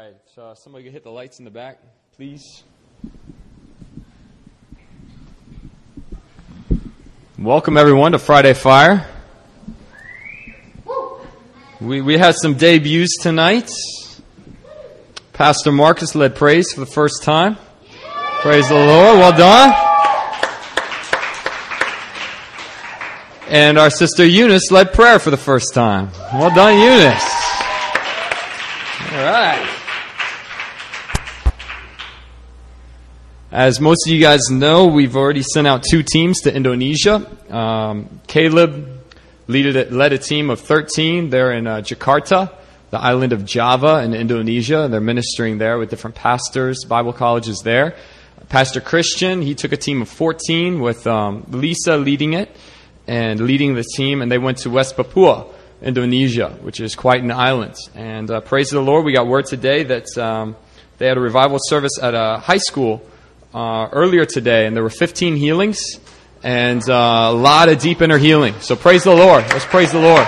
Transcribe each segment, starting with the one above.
right, so uh, somebody could hit the lights in the back, please. Welcome everyone to Friday Fire. We we had some debuts tonight. Pastor Marcus led praise for the first time. Praise the Lord. Well done. And our sister Eunice led prayer for the first time. Well done, Eunice. All right. As most of you guys know, we've already sent out two teams to Indonesia. Um, Caleb led, led a team of 13. They're in uh, Jakarta, the island of Java in Indonesia. They're ministering there with different pastors, Bible colleges there. Pastor Christian, he took a team of 14 with um, Lisa leading it and leading the team, and they went to West Papua, Indonesia, which is quite an island. And uh, praise the Lord, we got word today that um, they had a revival service at a high school uh, earlier today, and there were 15 healings and uh, a lot of deep inner healing. So praise the Lord. Let's praise the Lord.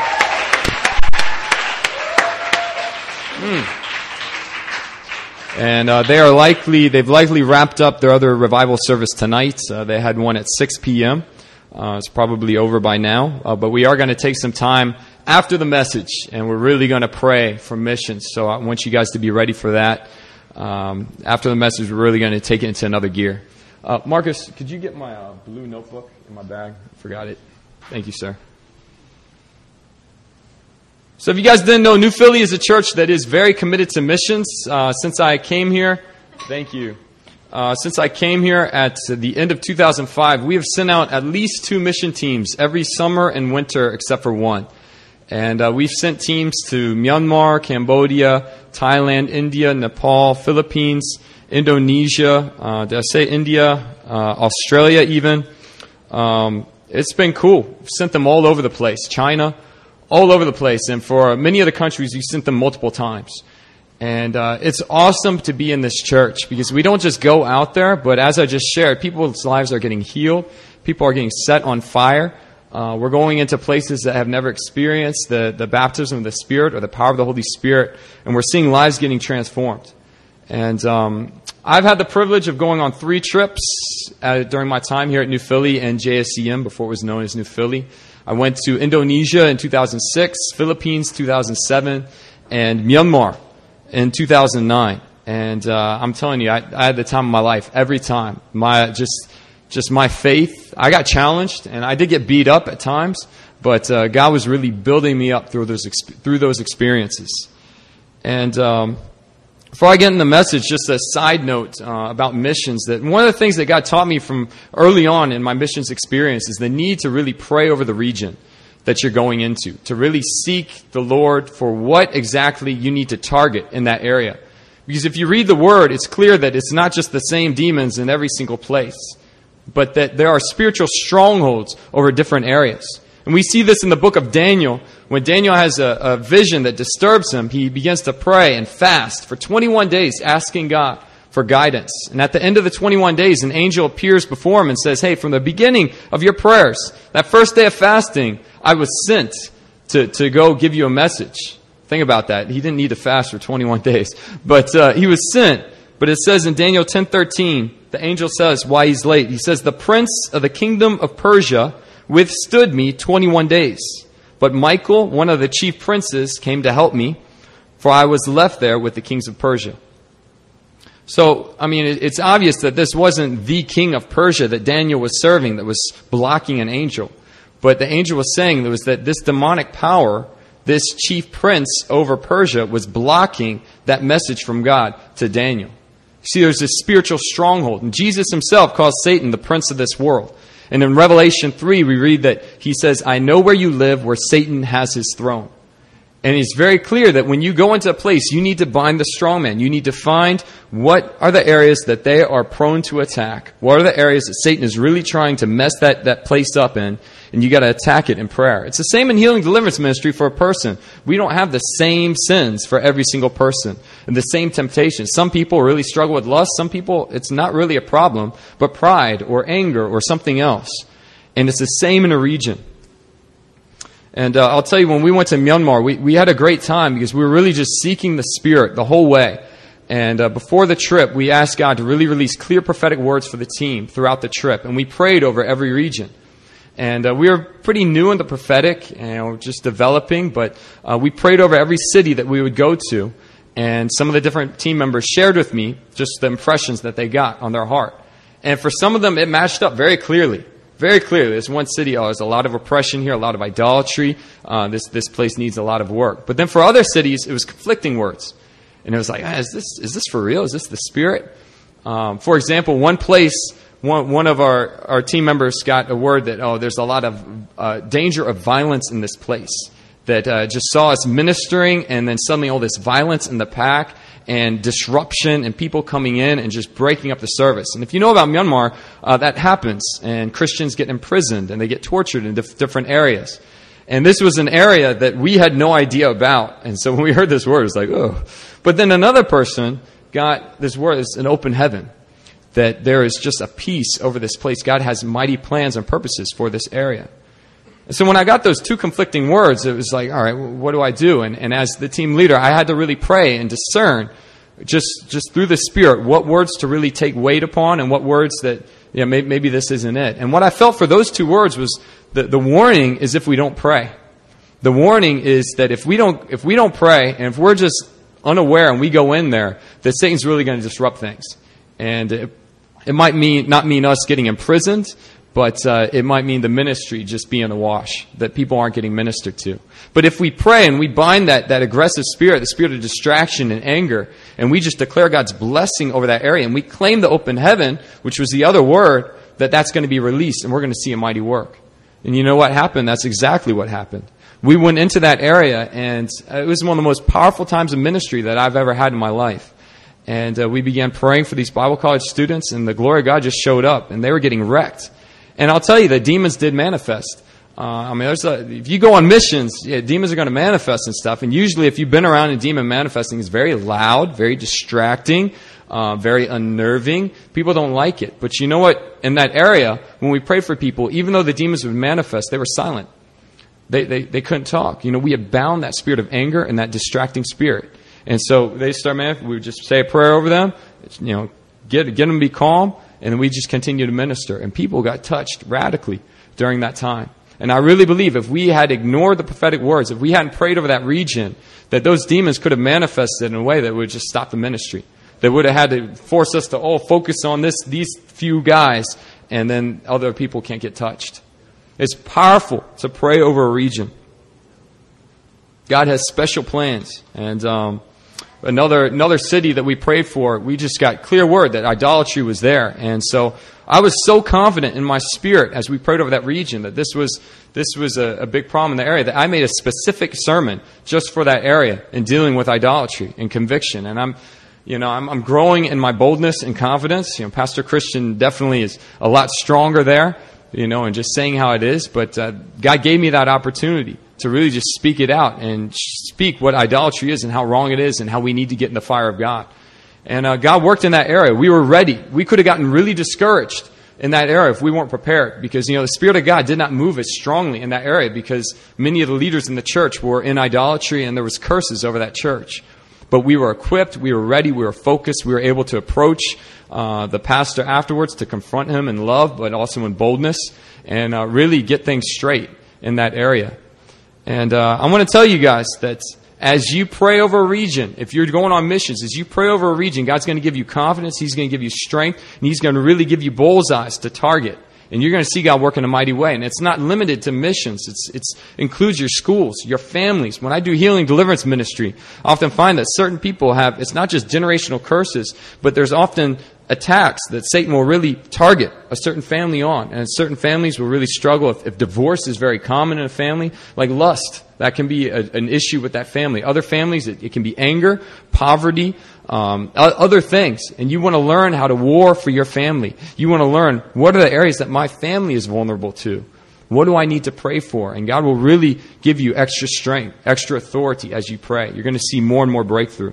Hmm. And uh, they are likely, they've likely wrapped up their other revival service tonight. Uh, they had one at 6 p.m. Uh, it's probably over by now, uh, but we are going to take some time after the message, and we're really going to pray for missions. So I want you guys to be ready for that. Um, after the message, we're really going to take it into another gear. Uh, Marcus, could you get my uh, blue notebook in my bag? I forgot it. Thank you, sir. So, if you guys didn't know, New Philly is a church that is very committed to missions. Uh, since I came here, thank you. Uh, since I came here at the end of 2005, we have sent out at least two mission teams every summer and winter, except for one. And uh, we've sent teams to Myanmar, Cambodia, Thailand, India, Nepal, Philippines, Indonesia. Uh, did I say India? Uh, Australia, even. Um, it's been cool. We've sent them all over the place. China, all over the place. And for many of the countries, we've sent them multiple times. And uh, it's awesome to be in this church because we don't just go out there, but as I just shared, people's lives are getting healed. People are getting set on fire. Uh, we're going into places that have never experienced the, the baptism of the Spirit or the power of the Holy Spirit, and we're seeing lives getting transformed. And um, I've had the privilege of going on three trips uh, during my time here at New Philly and JSCM before it was known as New Philly. I went to Indonesia in 2006, Philippines 2007, and Myanmar in 2009. And uh, I'm telling you, I, I had the time of my life every time. My just just my faith. I got challenged and I did get beat up at times, but uh, God was really building me up through those through those experiences. And um, before I get into the message, just a side note uh, about missions. That one of the things that God taught me from early on in my missions experience is the need to really pray over the region that you're going into, to really seek the Lord for what exactly you need to target in that area. Because if you read the Word, it's clear that it's not just the same demons in every single place but that there are spiritual strongholds over different areas. And we see this in the book of Daniel. When Daniel has a, a, vision that disturbs him, he begins to pray and fast for 21 days, asking God for guidance. And at the end of the 21 days, an angel appears before him and says, Hey, from the beginning of your prayers, that first day of fasting, I was sent to, to go give you a message. Think about that. He didn't need to fast for 21 days, but uh, he was sent. But it says in Daniel 10:13, the angel says why he's late. He says, The prince of the kingdom of Persia withstood me 21 days. But Michael, one of the chief princes, came to help me, for I was left there with the kings of Persia. So, I mean, it's obvious that this wasn't the king of Persia that Daniel was serving that was blocking an angel. But the angel was saying was that this demonic power, this chief prince over Persia, was blocking that message from God to Daniel. See, there's this spiritual stronghold. And Jesus himself calls Satan the prince of this world. And in Revelation 3, we read that he says, I know where you live, where Satan has his throne. And it's very clear that when you go into a place, you need to bind the strong man. You need to find what are the areas that they are prone to attack. What are the areas that Satan is really trying to mess that, that place up in? And you got to attack it in prayer. It's the same in healing deliverance ministry for a person. We don't have the same sins for every single person and the same temptations. Some people really struggle with lust. Some people, it's not really a problem, but pride or anger or something else. And it's the same in a region. And uh, I'll tell you, when we went to Myanmar, we, we had a great time because we were really just seeking the Spirit the whole way. And uh, before the trip, we asked God to really release clear prophetic words for the team throughout the trip. And we prayed over every region. And uh, we were pretty new in the prophetic, and you know, just developing, but uh, we prayed over every city that we would go to. And some of the different team members shared with me just the impressions that they got on their heart. And for some of them, it matched up very clearly. Very clearly. There's one city, oh, there's a lot of oppression here, a lot of idolatry. Uh, this, this place needs a lot of work. But then for other cities, it was conflicting words. And it was like, ah, is, this, is this for real? Is this the Spirit? Um, for example, one place, one, one of our, our team members got a word that, oh, there's a lot of uh, danger of violence in this place. That uh, just saw us ministering, and then suddenly all this violence in the pack and disruption and people coming in and just breaking up the service. And if you know about Myanmar, uh, that happens, and Christians get imprisoned and they get tortured in dif- different areas. And this was an area that we had no idea about. And so when we heard this word, it was like, oh. But then another person got this word, it's an open heaven. That there is just a peace over this place. God has mighty plans and purposes for this area. And so when I got those two conflicting words, it was like, all right, what do I do? And, and as the team leader, I had to really pray and discern, just, just through the Spirit, what words to really take weight upon and what words that, yeah, maybe, maybe this isn't it. And what I felt for those two words was the, the warning is if we don't pray. The warning is that if we don't, if we don't pray and if we're just unaware and we go in there, that Satan's really going to disrupt things. And it, it might mean, not mean us getting imprisoned, but uh, it might mean the ministry just being awash, that people aren't getting ministered to. But if we pray and we bind that, that aggressive spirit, the spirit of distraction and anger, and we just declare God's blessing over that area, and we claim the open heaven, which was the other word, that that's going to be released, and we're going to see a mighty work. And you know what happened? That's exactly what happened. We went into that area, and it was one of the most powerful times of ministry that I've ever had in my life. And uh, we began praying for these Bible college students, and the glory of God just showed up, and they were getting wrecked. And I'll tell you, the demons did manifest. Uh, I mean, a, if you go on missions, yeah, demons are going to manifest and stuff. And usually, if you've been around a demon manifesting, it's very loud, very distracting, uh, very unnerving. People don't like it. But you know what? In that area, when we pray for people, even though the demons would manifest, they were silent. They, they, they couldn't talk. You know, we had bound that spirit of anger and that distracting spirit. And so they start manifesting. We would just say a prayer over them, you know, get, get them to be calm and we just continued to minister. And people got touched radically during that time. And I really believe if we had ignored the prophetic words, if we hadn't prayed over that region, that those demons could have manifested in a way that would just stop the ministry. That would have had to force us to all focus on this, these few guys, and then other people can't get touched. It's powerful to pray over a region. God has special plans, and um, another another city that we prayed for, we just got clear word that idolatry was there, and so I was so confident in my spirit as we prayed over that region that this was this was a, a, big problem in the area that I made a specific sermon just for that area in dealing with idolatry and conviction, and I'm. You know, I'm, I'm growing in my boldness and confidence. You know, Pastor Christian definitely is a lot stronger there you know, and just saying how it is. But uh, God gave me that opportunity to really just speak it out and speak what idolatry is and how wrong it is and how we need to get in the fire of God. And uh, God worked in that area. We were ready. We could have gotten really discouraged in that area if we weren't prepared because, you know, the Spirit of God did not move as strongly in that area because many of the leaders in the church were in idolatry and there was curses over that church. But we were equipped, we were ready, we were focused, we were able to approach uh, the pastor afterwards to confront him in love, but also in boldness, and uh, really get things straight in that area. And uh, I want to tell you guys that as you pray over a region, if you're going on missions, as you pray over a region, God's going to give you confidence, He's going to give you strength, and He's going to really give you bullseyes to target. And you're going to see God work in a mighty way. And it's not limited to missions. It's, it's includes your schools, your families. When I do healing deliverance ministry, I often find that certain people have, it's not just generational curses, but there's often attacks that Satan will really target a certain family on. And certain families will really struggle if, if divorce is very common in a family, like lust. That can be a, an issue with that family. Other families, it, it can be anger, poverty, um, other things. And you want to learn how to war for your family. You want to learn what are the areas that my family is vulnerable to. What do I need to pray for? And God will really give you extra strength, extra authority as you pray. You're going to see more and more breakthrough.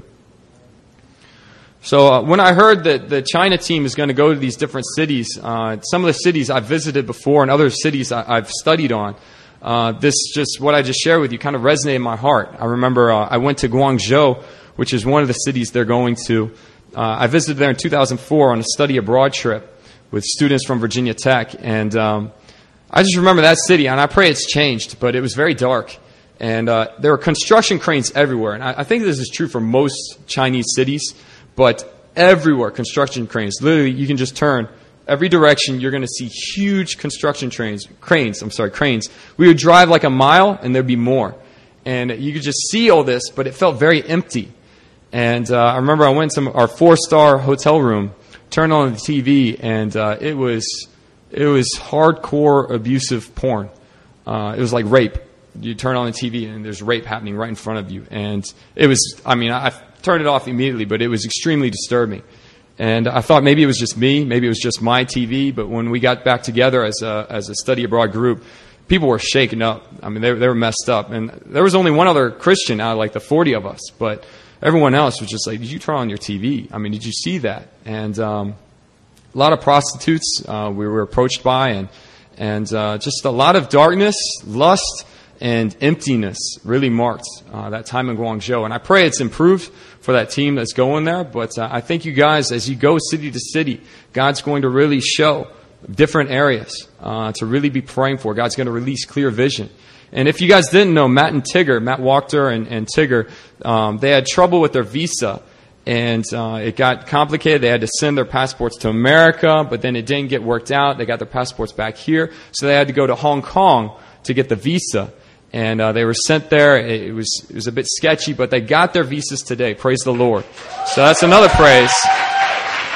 So uh, when I heard that the China team is going to go to these different cities, uh, some of the cities I've visited before and other cities I, have studied on, uh, this just what I just shared with you kind of resonated in my heart. I remember uh, I went to Guangzhou which is one of the cities they're going to. Uh, I visited there in 2004 on a study abroad trip with students from Virginia Tech, and um, I just remember that city, and I pray it's changed, but it was very dark. And uh, there were construction cranes everywhere. And I, I think this is true for most Chinese cities, but everywhere, construction cranes. Literally, you can just turn every direction, you're going to see huge construction trains, cranes, I'm sorry, cranes. We would drive like a mile and there'd be more. And you could just see all this, but it felt very empty. And uh, I remember I went to our four star hotel room, turned on the TV, and uh, it was it was hardcore abusive porn. Uh, it was like rape. You turn on the TV and there's rape happening right in front of you, and it was. I mean, I turned it off immediately, but it was extremely disturbing. And I thought maybe it was just me, maybe it was just my TV. But when we got back together as a as a study abroad group, people were shaken up. I mean, they they were messed up, and there was only one other Christian out of like the forty of us, but everyone else was just like, "Did you turn on your TV? I mean, did you see that?" And um, a lot of prostitutes uh, we were approached by, and and uh, just a lot of darkness, lust, and emptiness really marked uh, that time in Guangzhou. And I pray it's improved for that team that's going there. But uh, I think you guys, as you go city to city, God's going to really show different areas uh, to really be praying for. God's going to release clear vision. And if you guys didn't know, Matt and Tigger, Matt Wachter and, and Tigger, um, they had trouble with their visa. And uh, it got complicated. They had to send their passports to America, but then it didn't get worked out. They got their passports back here. So they had to go to Hong Kong to get the visa and uh, they were sent there. It was it was a bit sketchy, but they got their visas today. Praise the Lord. So that's another praise.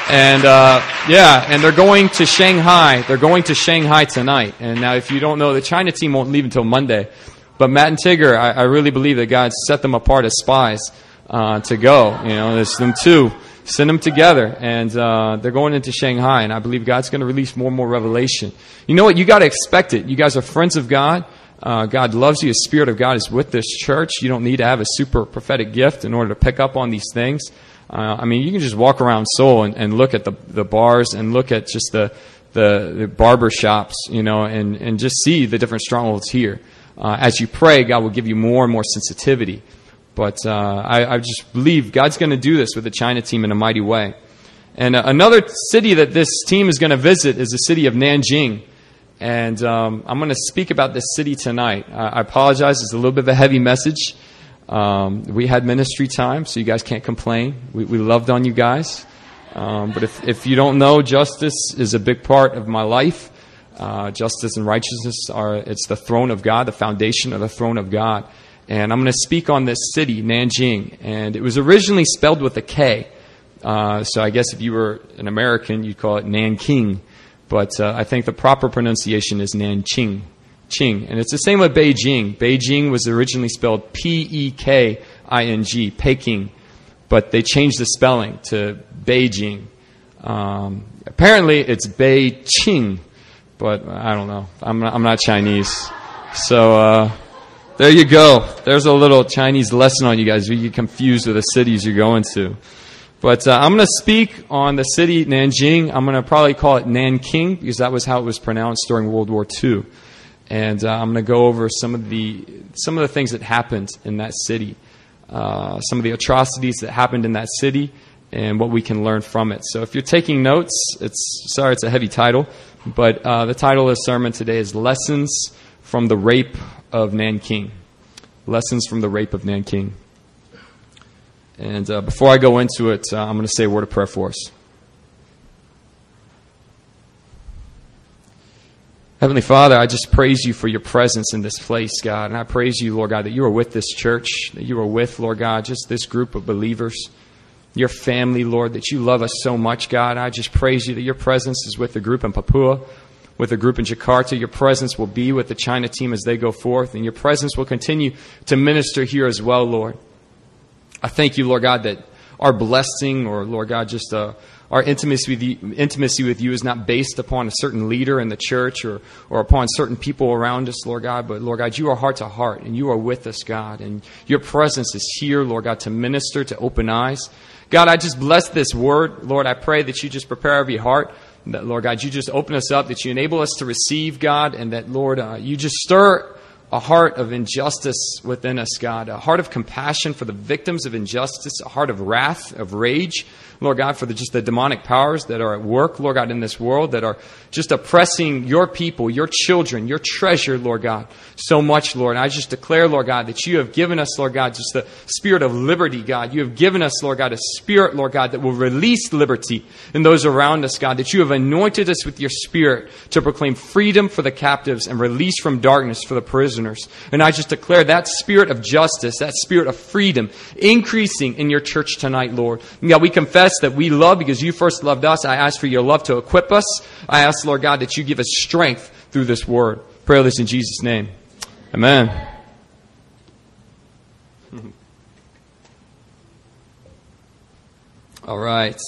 And uh, yeah, and they're going to Shanghai. They're going to Shanghai tonight. And now, if you don't know, the China team won't leave until Monday. But Matt and Tigger, I, I really believe that God set them apart as spies uh, to go. You know, there's them two. Send them together, and uh, they're going into Shanghai. And I believe God's going to release more and more revelation. You know what? You got to expect it. You guys are friends of God. Uh, God loves you. The Spirit of God is with this church. You don't need to have a super prophetic gift in order to pick up on these things. Uh, I mean, you can just walk around Seoul and, and look at the, the bars and look at just the, the, the barber shops, you know, and, and just see the different strongholds here. Uh, as you pray, God will give you more and more sensitivity. But uh, I, I just believe God's going to do this with the China team in a mighty way. And uh, another city that this team is going to visit is the city of Nanjing. And um, I'm going to speak about this city tonight. Uh, I apologize, it's a little bit of a heavy message. Um, we had ministry time, so you guys can't complain. We, we loved on you guys. Um, but if, if you don't know, justice is a big part of my life. Uh, justice and righteousness are it's the throne of God, the foundation of the throne of God. And I'm going to speak on this city, Nanjing. And it was originally spelled with a K. Uh, so I guess if you were an American, you'd call it Nanking. But uh, I think the proper pronunciation is Nanqing. Qing. And it's the same with Beijing. Beijing was originally spelled P E K I N G, Peking. But they changed the spelling to Beijing. Um, apparently it's Beijing, but I don't know. I'm not, I'm not Chinese. So uh, there you go. There's a little Chinese lesson on you guys. You get confused with the cities you're going to. But uh, I'm going to speak on the city Nanjing. I'm going to probably call it Nanking because that was how it was pronounced during World War II. And uh, I'm going to go over some of the some of the things that happened in that city, uh, some of the atrocities that happened in that city, and what we can learn from it. So if you're taking notes, it's sorry it's a heavy title, but uh, the title of the sermon today is "Lessons from the Rape of Nanking." Lessons from the Rape of Nanking. And uh, before I go into it, uh, I'm going to say a word of prayer for us. Heavenly Father, I just praise you for your presence in this place, God. And I praise you, Lord God, that you are with this church, that you are with, Lord God, just this group of believers, your family, Lord, that you love us so much, God. I just praise you that your presence is with the group in Papua, with the group in Jakarta. Your presence will be with the China team as they go forth, and your presence will continue to minister here as well, Lord. I thank you, Lord God, that our blessing or, Lord God, just uh, our intimacy with, you, intimacy with you is not based upon a certain leader in the church or, or upon certain people around us, Lord God, but Lord God, you are heart to heart and you are with us, God. And your presence is here, Lord God, to minister, to open eyes. God, I just bless this word. Lord, I pray that you just prepare every heart. That, Lord God, you just open us up, that you enable us to receive, God, and that, Lord, uh, you just stir a heart of injustice within us, God, a heart of compassion for the victims of injustice, a heart of wrath, of rage, Lord God, for the, just the demonic powers that are at work, Lord God, in this world that are just oppressing your people, your children, your treasure, Lord God, so much, Lord. And I just declare, Lord God, that you have given us, Lord God, just the spirit of liberty, God. You have given us, Lord God, a spirit, Lord God, that will release liberty in those around us, God, that you have anointed us with your spirit to proclaim freedom for the captives and release from darkness for the prisoners. And I just declare that spirit of justice, that spirit of freedom, increasing in your church tonight, Lord. God, we confess that we love because you first loved us. I ask for your love to equip us. I ask, Lord God, that you give us strength through this word. Pray this in Jesus' name. Amen. All right.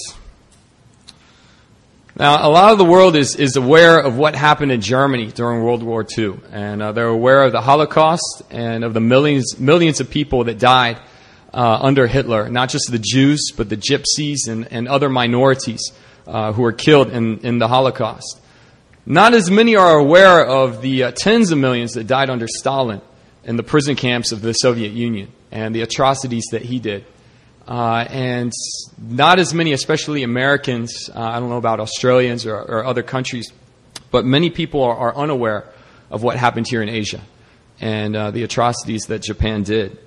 Now, a lot of the world is, is aware of what happened in Germany during World War II, and uh, they're aware of the Holocaust and of the millions, millions of people that died uh, under Hitler, not just the Jews, but the gypsies and, and other minorities uh, who were killed in, in the Holocaust. Not as many are aware of the uh, tens of millions that died under Stalin in the prison camps of the Soviet Union and the atrocities that he did. Uh, and not as many, especially Americans, uh, I don't know about Australians or, or, other countries, but many people are, are, unaware of what happened here in Asia and uh, the atrocities that Japan did.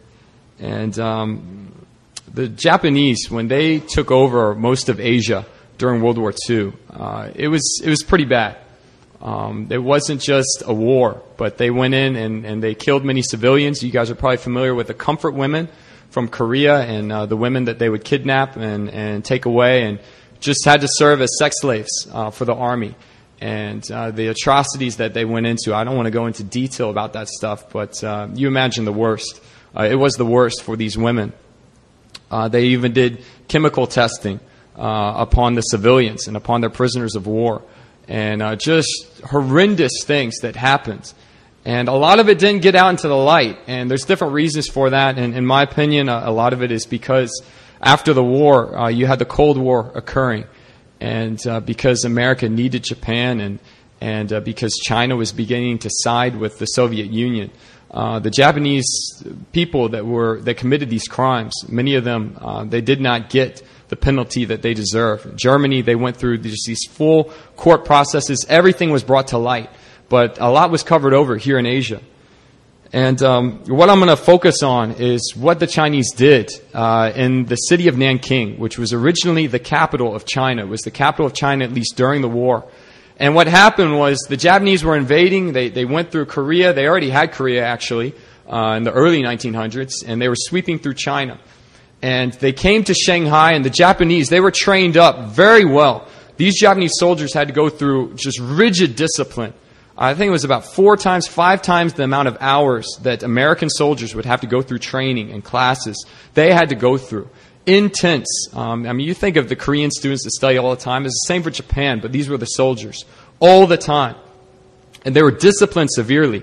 And um, the Japanese, when they took over most of Asia during World War II, uh, it was it was pretty bad. Um, it wasn't just a war, but they went in and, and they killed many civilians. You guys are probably familiar with the comfort women from Korea and uh, the women that they would kidnap and, and take away and just had to serve as sex slaves uh, for the army. And uh, the atrocities that they went into, I don't want to go into detail about that stuff, but uh, you imagine the worst. Uh, it was the worst for these women. Uh, they even did chemical testing uh, upon the civilians and upon their prisoners of war. And uh, just horrendous things that happened. And a lot of it didn't get out into the light. And there's different reasons for that. And in my opinion, a, lot of it is because after the war, uh, you had the Cold War occurring. And uh, because America needed Japan and, and because China was beginning to side with the Soviet Union. Uh, the Japanese people that were that committed these crimes, many of them, uh, they did not get the penalty that they deserve. Germany, they went through these, these full court processes. Everything was brought to light, but a lot was covered over here in Asia. And um, what I'm going to focus on is what the Chinese did uh, in the city of Nanking, which was originally the capital of China. It was the capital of China, at least during the war. And what happened was the Japanese were invading. They, they went through Korea. They already had Korea, actually, uh, in the early 1900s, and they were sweeping through China. And they came to Shanghai, and the Japanese, they were trained up very well. These Japanese soldiers had to go through just rigid discipline. I think it was about four times, five times the amount of hours that American soldiers would have to go through training and classes. They had to go through intense. Um, I mean, you think of the Korean students that study all the time. It's the same for Japan, but these were the soldiers all the time. And they were disciplined severely.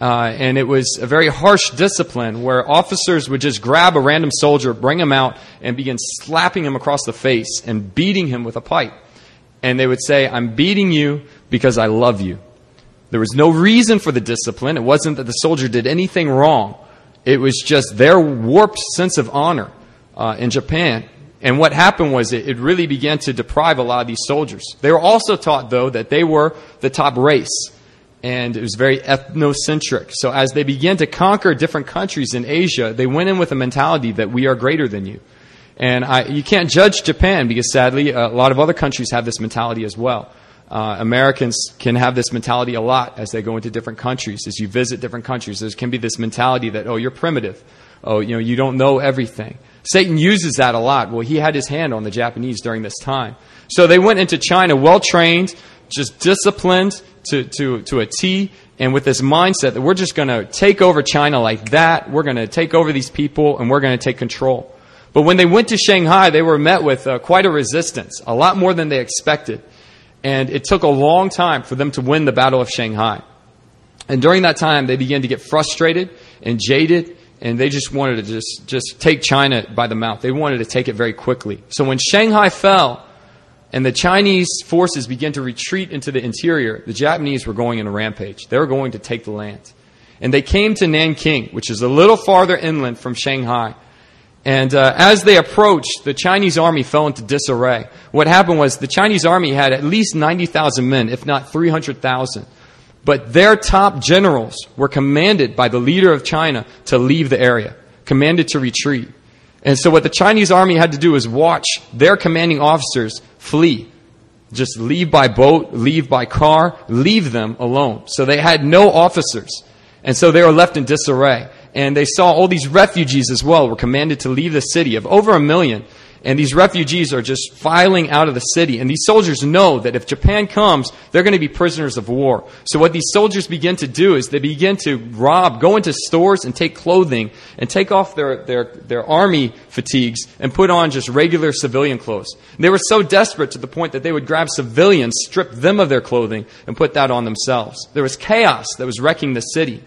Uh, and it was a very harsh discipline where officers would just grab a random soldier, bring him out, and begin slapping him across the face and beating him with a pipe. And they would say, I'm beating you because I love you. There was no reason for the discipline. It wasn't that the soldier did anything wrong. It was just their warped sense of honor uh, in Japan. And what happened was it, it really began to deprive a lot of these soldiers. They were also taught, though, that they were the top race. And it was very ethnocentric. So as they began to conquer different countries in Asia, they went in with a mentality that we are greater than you. And I, you can't judge Japan because sadly, a lot of other countries have this mentality as well. Uh, Americans can have this mentality a lot as they go into different countries. As you visit different countries, there can be this mentality that, oh, you're primitive. Oh, you know, you don't know everything. Satan uses that a lot. Well, he had his hand on the Japanese during this time. So they went into China well trained, just disciplined to, to, to a T, and with this mindset that we're just going to take over China like that. We're going to take over these people and we're going to take control. But when they went to Shanghai, they were met with uh, quite a resistance, a lot more than they expected. And it took a long time for them to win the Battle of Shanghai. And during that time, they began to get frustrated and jaded and they just wanted to just, just take China by the mouth. They wanted to take it very quickly. So when Shanghai fell and the Chinese forces began to retreat into the interior, the Japanese were going in a rampage. They were going to take the land. And they came to Nanking, which is a little farther inland from Shanghai. And uh, as they approached, the Chinese army fell into disarray. What happened was the Chinese army had at least 90,000 men, if not 300,000. But their top generals were commanded by the leader of China to leave the area, commanded to retreat. And so what the Chinese army had to do is watch their commanding officers flee. Just leave by boat, leave by car, leave them alone. So they had no officers. And so they were left in disarray. And they saw all these refugees as well were commanded to leave the city of over a million. And these refugees are just filing out of the city. And these soldiers know that if Japan comes, they're going to be prisoners of war. So what these soldiers begin to do is they begin to rob, go into stores and take clothing and take off their, their, their army fatigues and put on just regular civilian clothes. And they were so desperate to the point that they would grab civilians, strip them of their clothing, and put that on themselves. There was chaos that was wrecking the city.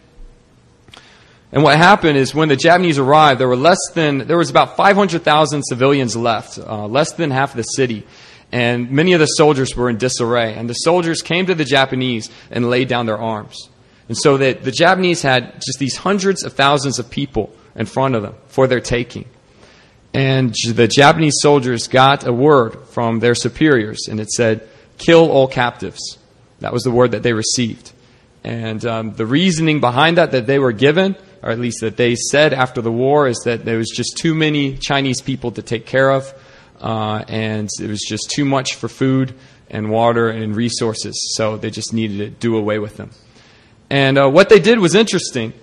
And what happened is when the Japanese arrived, there were less than, there was about 500,000 civilians left, uh, less than half the city. And many of the soldiers were in disarray. And the soldiers came to the Japanese and laid down their arms. And so that the Japanese had just these hundreds of thousands of people in front of them for their taking. And the Japanese soldiers got a word from their superiors, and it said, kill all captives. That was the word that they received. And um, the reasoning behind that that they were given or at least that they said after the war, is that there was just too many Chinese people to take care of, uh, and it was just too much for food and water and resources, so they just needed to do away with them. And uh, what they did was interesting.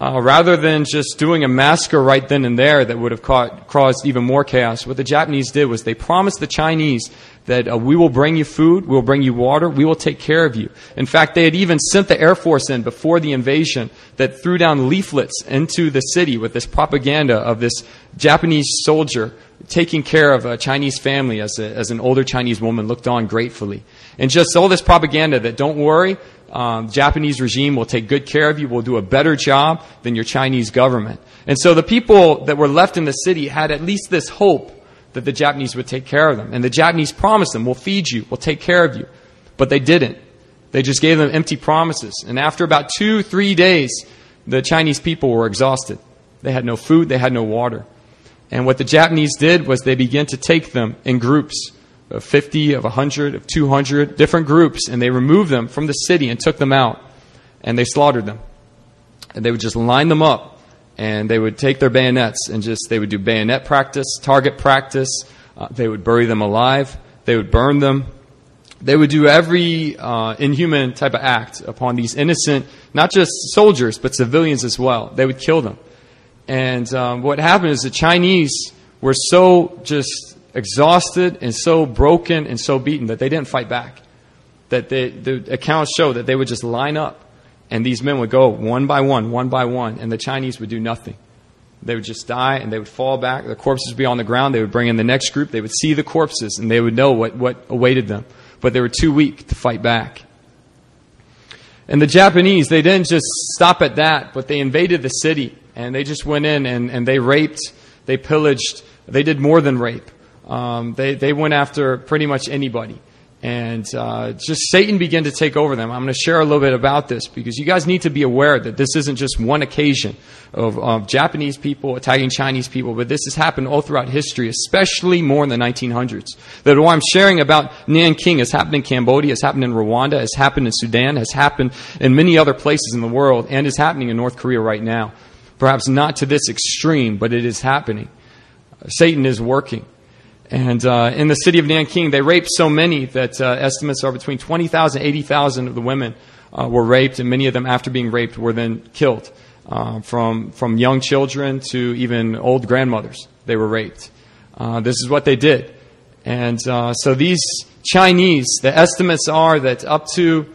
Uh, rather than just doing a massacre right then and there that would have caught, caused even more chaos, what the Japanese did was they promised the Chinese that uh, we will bring you food, we will bring you water, we will take care of you. In fact, they had even sent the Air Force in before the invasion that threw down leaflets into the city with this propaganda of this Japanese soldier taking care of a Chinese family as, a, as an older Chinese woman looked on gratefully. And just all this propaganda that don't worry, um, Japanese regime will take good care of you, will do a better job than your Chinese government. And so the people that were left in the city had at least this hope that the Japanese would take care of them. And the Japanese promised them, we'll feed you, we'll take care of you. But they didn't. They just gave them empty promises. And after about two, three days, the Chinese people were exhausted. They had no food, they had no water. And what the Japanese did was they began to take them in groups of 50, of 100, of 200, different groups, and they removed them from the city and took them out. And they slaughtered them. And they would just line them up and they would take their bayonets and just they would do bayonet practice, target practice. Uh, they would bury them alive. They would burn them. They would do every uh, inhuman type of act upon these innocent, not just soldiers, but civilians as well. They would kill them. And um, what happened is the Chinese were so just exhausted and so broken and so beaten that they didn't fight back. That they, the accounts show that they would just line up and these men would go one by one, one by one, and the Chinese would do nothing. They would just die and they would fall back. The corpses would be on the ground. They would bring in the next group. They would see the corpses and they would know what, what awaited them. But they were too weak to fight back. And the Japanese, they didn't just stop at that, but they invaded the city and they just went in and, and they raped, they pillaged, they did more than rape. Um, they, they went after pretty much anybody and uh, just Satan began to take over them. I'm going to share a little bit about this because you guys need to be aware that this isn't just one occasion of, of, Japanese people attacking Chinese people, but this has happened all throughout history, especially more in the 1900s. That what I'm sharing about Nanking has happened in Cambodia, has happened in Rwanda, has happened in Sudan, has happened in many other places in the world, and is happening in North Korea right now. Perhaps not to this extreme, but it is happening. Satan is working. And uh, in the city of Nanking, they raped so many that uh, estimates are between 20,000 80,000 of the women uh, were raped, and many of them, after being raped, were then killed. Uh, from, from young children to even old grandmothers, they were raped. Uh, this is what they did. And uh, so these Chinese, the estimates are that up to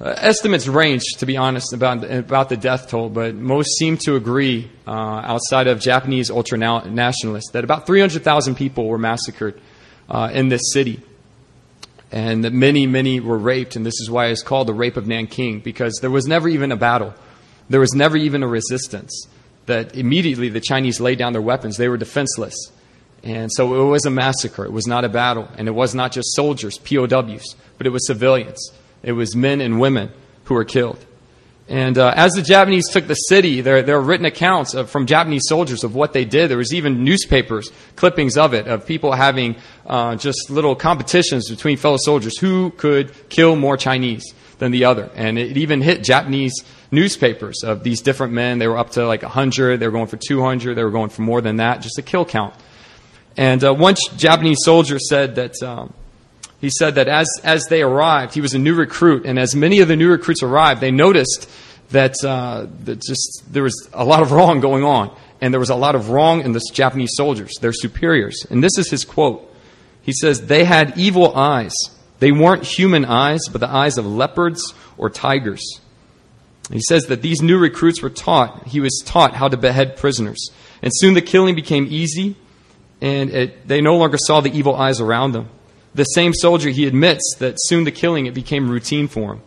uh, estimates range, to be honest, about, about the death toll, but most seem to agree, uh, outside of Japanese ultra nationalists, that about 300,000 people were massacred uh, in this city. And that many, many were raped, and this is why it's called the Rape of Nanking, because there was never even a battle. There was never even a resistance. That immediately the Chinese laid down their weapons. They were defenseless. And so it was a massacre. It was not a battle. And it was not just soldiers, POWs, but it was civilians. It was men and women who were killed. And uh, as the Japanese took the city, there, there are written accounts of, from Japanese soldiers of what they did. There was even newspapers, clippings of it, of people having uh, just little competitions between fellow soldiers who could kill more Chinese than the other. And it even hit Japanese newspapers of these different men. They were up to like 100, they were going for 200, they were going for more than that, just a kill count. And uh, one Japanese soldier said that. Um, he said that as, as they arrived, he was a new recruit, and as many of the new recruits arrived, they noticed that, uh, that just there was a lot of wrong going on, and there was a lot of wrong in the Japanese soldiers, their superiors. And this is his quote. He says, They had evil eyes. They weren't human eyes, but the eyes of leopards or tigers. he says that these new recruits were taught, he was taught how to behead prisoners. And soon the killing became easy, and it, they no longer saw the evil eyes around them the same soldier, he admits that soon the killing it became routine for him.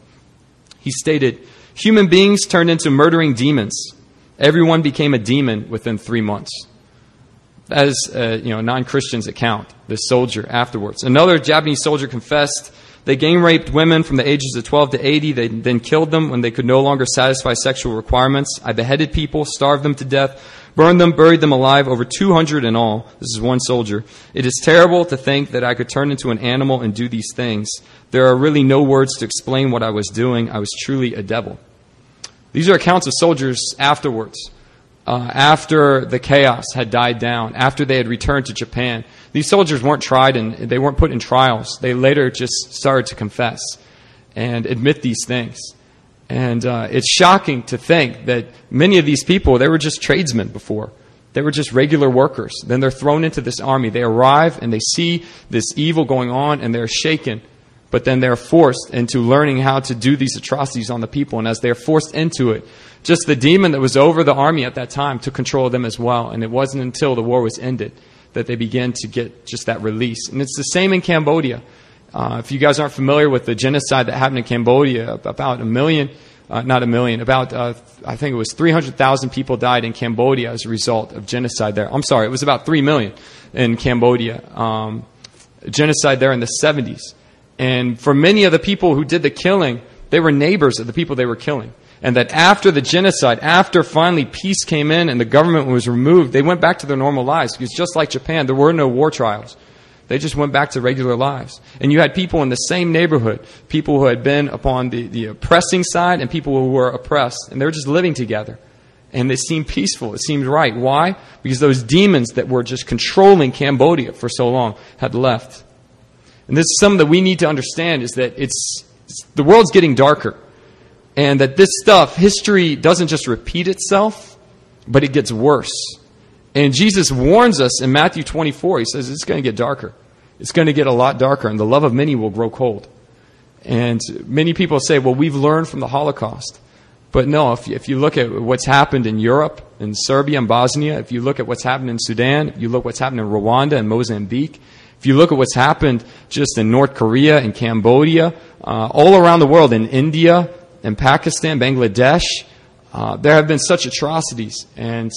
He stated, "Human beings turned into murdering demons. Everyone became a demon within three months." That is, uh, you know, non-Christian's account. This soldier afterwards. Another Japanese soldier confessed they gang raped women from the ages of 12 to 80. They then killed them when they could no longer satisfy sexual requirements. I beheaded people, starved them to death, burned them, buried them alive, over 200 in all. This is one soldier. It is terrible to think that I could turn into an animal and do these things. There are really no words to explain what I was doing. I was truly a devil. These are accounts of soldiers afterwards, uh, after the chaos had died down, after they had returned to Japan. These soldiers weren't tried and they weren't put in trials. They later just started to confess and admit these things. And uh, it's shocking to think that many of these people, they were just tradesmen before. They were just regular workers. Then they're thrown into this army. They arrive and they see this evil going on and they're shaken. But then they're forced into learning how to do these atrocities on the people. And as they're forced into it, just the demon that was over the army at that time took control of them as well. And it wasn't until the war was ended that they began to get just that release. And it's the same in Cambodia. Uh, if you guys aren't familiar with the genocide that happened in Cambodia, about a million, uh, not a million, about, uh, I think it was 300,000 people died in Cambodia as a result of genocide there. I'm sorry, it was about 3 million in Cambodia. Um, genocide there in the 70s. And for many of the people who did the killing, they were neighbors of the people they were killing. And that after the genocide, after finally peace came in and the government was removed, they went back to their normal lives. Because just like Japan, there were no war trials. They just went back to regular lives. And you had people in the same neighborhood, people who had been upon the, the oppressing side and people who were oppressed. And they were just living together. And it seemed peaceful. It seemed right. Why? Because those demons that were just controlling Cambodia for so long had left. And this is something that we need to understand is that it's, it's the world's getting darker. And that this stuff, history doesn't just repeat itself, but it gets worse. And Jesus warns us in Matthew 24. He says it's going to get darker. It's going to get a lot darker, and the love of many will grow cold. And many people say, well, we've learned from the Holocaust. But no, if, if you look at what's happened in Europe, in Serbia and Bosnia, if you look at what's happened in Sudan, if you look what's happened in Rwanda and Mozambique, if you look at what's happened just in North Korea and Cambodia, uh, all around the world, in India, in Pakistan, Bangladesh, uh, there have been such atrocities. And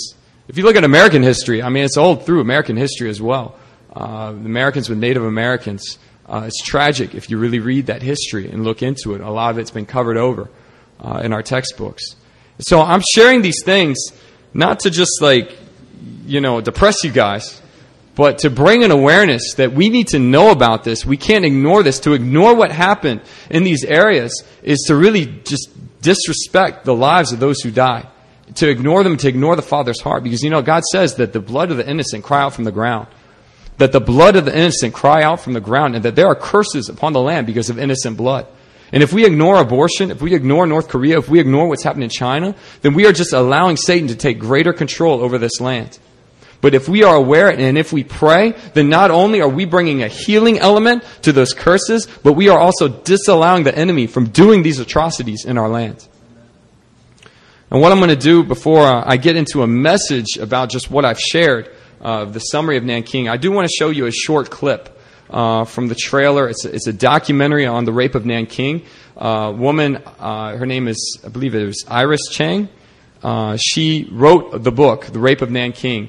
if you look at American history, I mean, it's all through American history as well. Uh, Americans with Native Americans. Uh, it's tragic if you really read that history and look into it. A lot of it's been covered over uh, in our textbooks. So I'm sharing these things not to just like, you know, depress you guys, but to bring an awareness that we need to know about this. We can't ignore this. To ignore what happened in these areas is to really just disrespect the lives of those who die to ignore them, to ignore the Father's heart. Because, you know, God says that the blood of the innocent cry out from the ground. That the blood of the innocent cry out from the ground, and that there are curses upon the land because of innocent blood. And if we ignore abortion, if we ignore North Korea, if we ignore what's happening in China, then we are just allowing Satan to take greater control over this land. But if we are aware and if we pray, then not only are we bringing a healing element to those curses, but we are also disallowing the enemy from doing these atrocities in our land. And what I'm going to do before uh, I get into a message about just what I've shared, uh, the summary of Nanking, I do want to show you a short clip uh, from the trailer. It's a, it's a, documentary on the rape of Nanking. Uh, woman, uh, her name is, I believe it was Iris Chang. Uh, she wrote the book, The Rape of Nanking,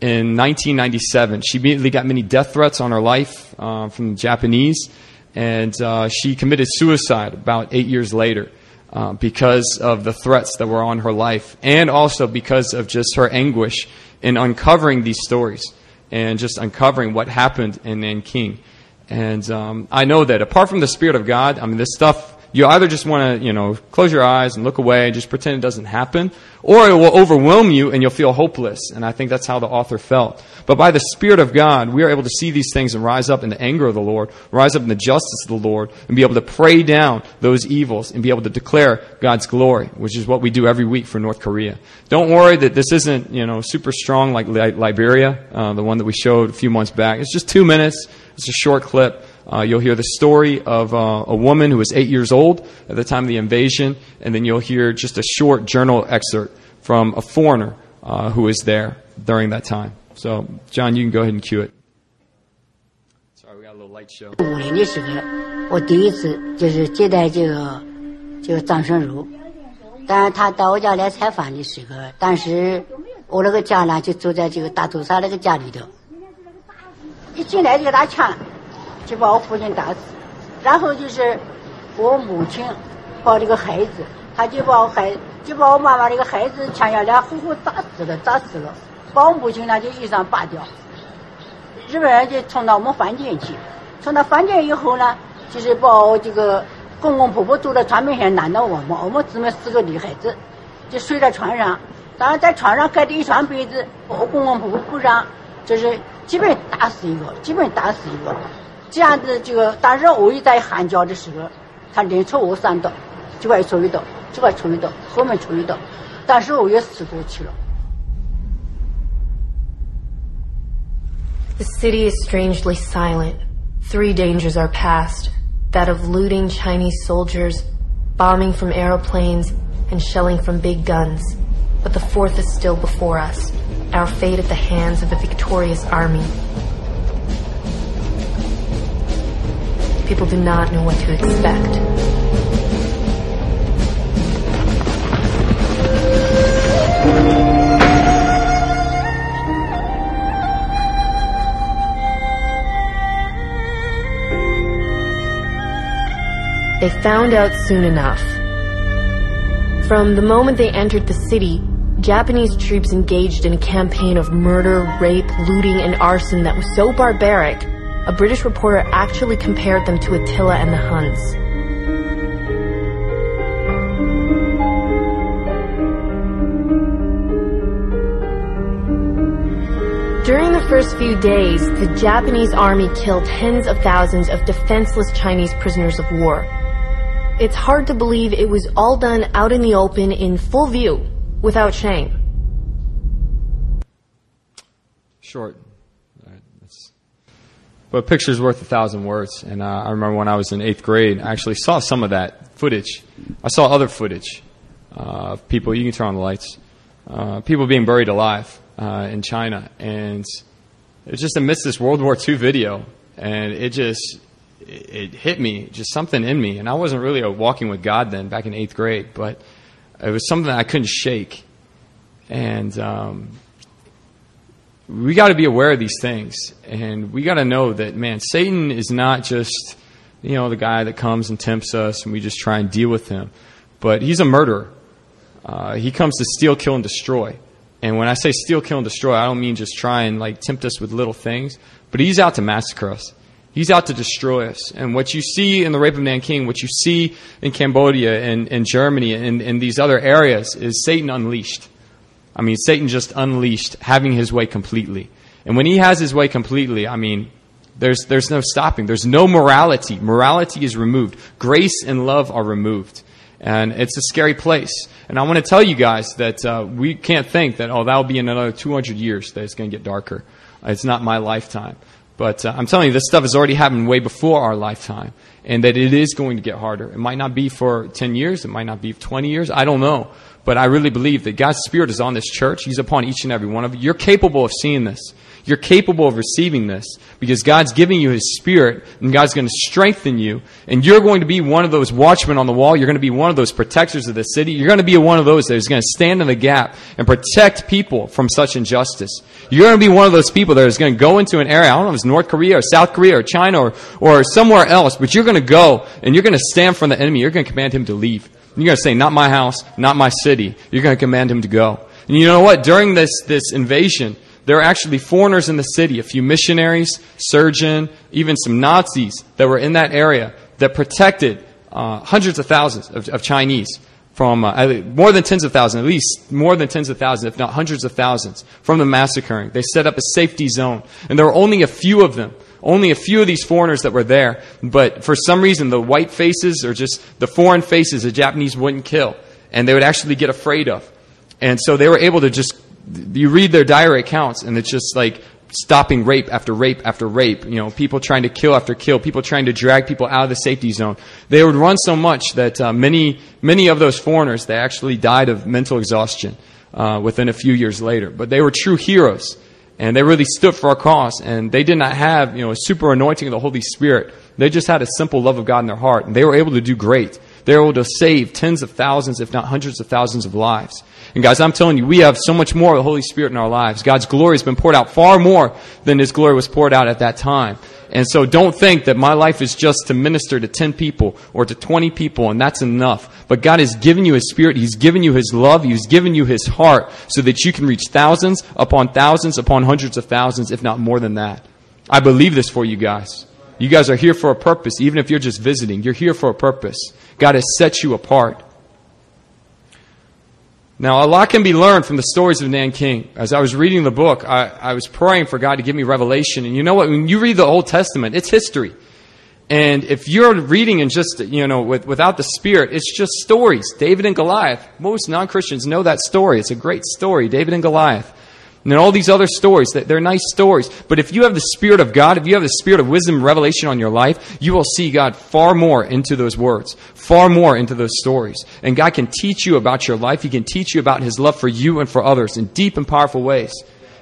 in 1997. She immediately got many death threats on her life from the Japanese, and she committed suicide about eight years later. Uh, because of the threats that were on her life, and also because of just her anguish in uncovering these stories and just uncovering what happened in Nanking. And um, I know that apart from the Spirit of God, I mean, this stuff you either just want to, you know, close your eyes and look away and just pretend it doesn't happen, or it will overwhelm you and you'll feel hopeless. And I think that's how the author felt. But by the Spirit of God, we are able to see these things and rise up in the anger of the Lord, rise up in the justice of the Lord, and be able to pray down those evils and be able to declare God's glory, which is what we do every week for North Korea. Don't worry that this isn't, you know, super strong like Liberia, uh, the one that we showed a few months back. It's just two minutes. It's a short clip. Uh, you'll hear the story of uh, a woman who was eight years old at the time of the invasion, and then you'll hear just a short journal excerpt from a foreigner uh, who was there during that time. So, John, you can go ahead and cue it. Sorry, we got a little light show. 五年的时候，我第一次就是接待这个这个张胜如，但是他到我家来采访的时候，当时我那个家呢就住在这个大屠杀那个家里头，一进来就给他抢。 就把我父亲打死，然后就是我母亲抱这个孩子，他就把我孩就把我妈妈这个孩子抢下来，活活打死了，打死了，把我母亲呢就衣裳扒掉。日本人就冲到我们房间去，冲到房间以后呢，就是把我这个公公婆婆坐在床边上拦到我们，我们姊妹四个女孩子就睡在床上，当然在床上盖着一床被子，我公公婆婆不让，就是基本打死一个，基本打死一个。这样子，这个当时我在喊叫的时候，他连抽我三刀，这块抽一刀，这块抽一刀，后面抽一刀，当时我也死过去了。The city is strangely silent. Three dangers are past that of looting Chinese soldiers, bombing from aeroplanes, and shelling from big guns. But the fourth is still before us our fate at the hands of a victorious army. People do not know what to expect. They found out soon enough. From the moment they entered the city, Japanese troops engaged in a campaign of murder, rape, looting, and arson that was so barbaric a British reporter actually compared them to Attila and the Huns. During the first few days, the Japanese army killed tens of thousands of defenseless Chinese prisoners of war. It's hard to believe it was all done out in the open in full view, without shame. Short. But picture's worth a thousand words. And uh, I remember when I was in eighth grade, I actually saw some of that footage. I saw other footage uh, of people, you can turn on the lights, uh, people being buried alive uh, in China. And it was just amidst this World War II video. And it just, it, it hit me, just something in me. And I wasn't really a walking with God then, back in eighth grade, but it was something I couldn't shake. And um, we got to be aware of these things, and we got to know that man, Satan is not just you know the guy that comes and tempts us, and we just try and deal with him, but he's a murderer. Uh, he comes to steal, kill, and destroy. And when I say steal, kill, and destroy, I don't mean just try and like tempt us with little things, but he's out to massacre us. He's out to destroy us. And what you see in the rape of Nanking, what you see in Cambodia and, and Germany and, and these other areas is Satan unleashed. I mean, Satan just unleashed, having his way completely. And when he has his way completely, I mean, there's, there's no stopping. There's no morality. Morality is removed. Grace and love are removed. And it's a scary place. And I want to tell you guys that uh, we can't think that, oh, that'll be in another 200 years that it's going to get darker. It's not my lifetime. But uh, I'm telling you, this stuff has already happened way before our lifetime. And that it is going to get harder. It might not be for 10 years. It might not be 20 years. I don't know. But I really believe that God's Spirit is on this church. He's upon each and every one of you. You're capable of seeing this. You're capable of receiving this because God's giving you His Spirit and God's going to strengthen you. And you're going to be one of those watchmen on the wall. You're going to be one of those protectors of the city. You're going to be one of those that is going to stand in the gap and protect people from such injustice. You're going to be one of those people that is going to go into an area. I don't know if it's North Korea or South Korea or China or, or somewhere else, but you're going to go and you're going to stand from the enemy. You're going to command him to leave. You're going to say, not my house, not my city. You're going to command him to go. And you know what? During this, this invasion, there were actually foreigners in the city, a few missionaries, surgeon, even some Nazis that were in that area that protected uh, hundreds of thousands of, of Chinese from uh, more than tens of thousands, at least more than tens of thousands, if not hundreds of thousands, from the massacring. They set up a safety zone, and there were only a few of them, only a few of these foreigners that were there. But for some reason, the white faces or just the foreign faces, the Japanese wouldn't kill, and they would actually get afraid of. And so they were able to just. You read their diary accounts, and it's just like stopping rape after rape after rape, you know, people trying to kill after kill, people trying to drag people out of the safety zone. They would run so much that uh, many, many of those foreigners, they actually died of mental exhaustion uh, within a few years later. But they were true heroes, and they really stood for our cause, and they did not have, you know, a super anointing of the Holy Spirit. They just had a simple love of God in their heart, and they were able to do great. They were able to save tens of thousands, if not hundreds of thousands of lives. And guys, I'm telling you, we have so much more of the Holy Spirit in our lives. God's glory has been poured out far more than His glory was poured out at that time. And so don't think that my life is just to minister to 10 people or to 20 people and that's enough. But God has given you His Spirit. He's given you His love. He's given you His heart so that you can reach thousands upon thousands upon hundreds of thousands, if not more than that. I believe this for you guys. You guys are here for a purpose, even if you're just visiting. You're here for a purpose. God has set you apart. Now, a lot can be learned from the stories of Nanking. As I was reading the book, I, I, was praying for God to give me revelation. And you know what? When you read the Old Testament, it's history. And if you're reading and just, you know, with, without the Spirit, it's just stories. David and Goliath. Most non Christians know that story. It's a great story. David and Goliath. And then all these other stories, they're nice stories. But if you have the Spirit of God, if you have the Spirit of wisdom revelation on your life, you will see God far more into those words, far more into those stories. And God can teach you about your life. He can teach you about His love for you and for others in deep and powerful ways.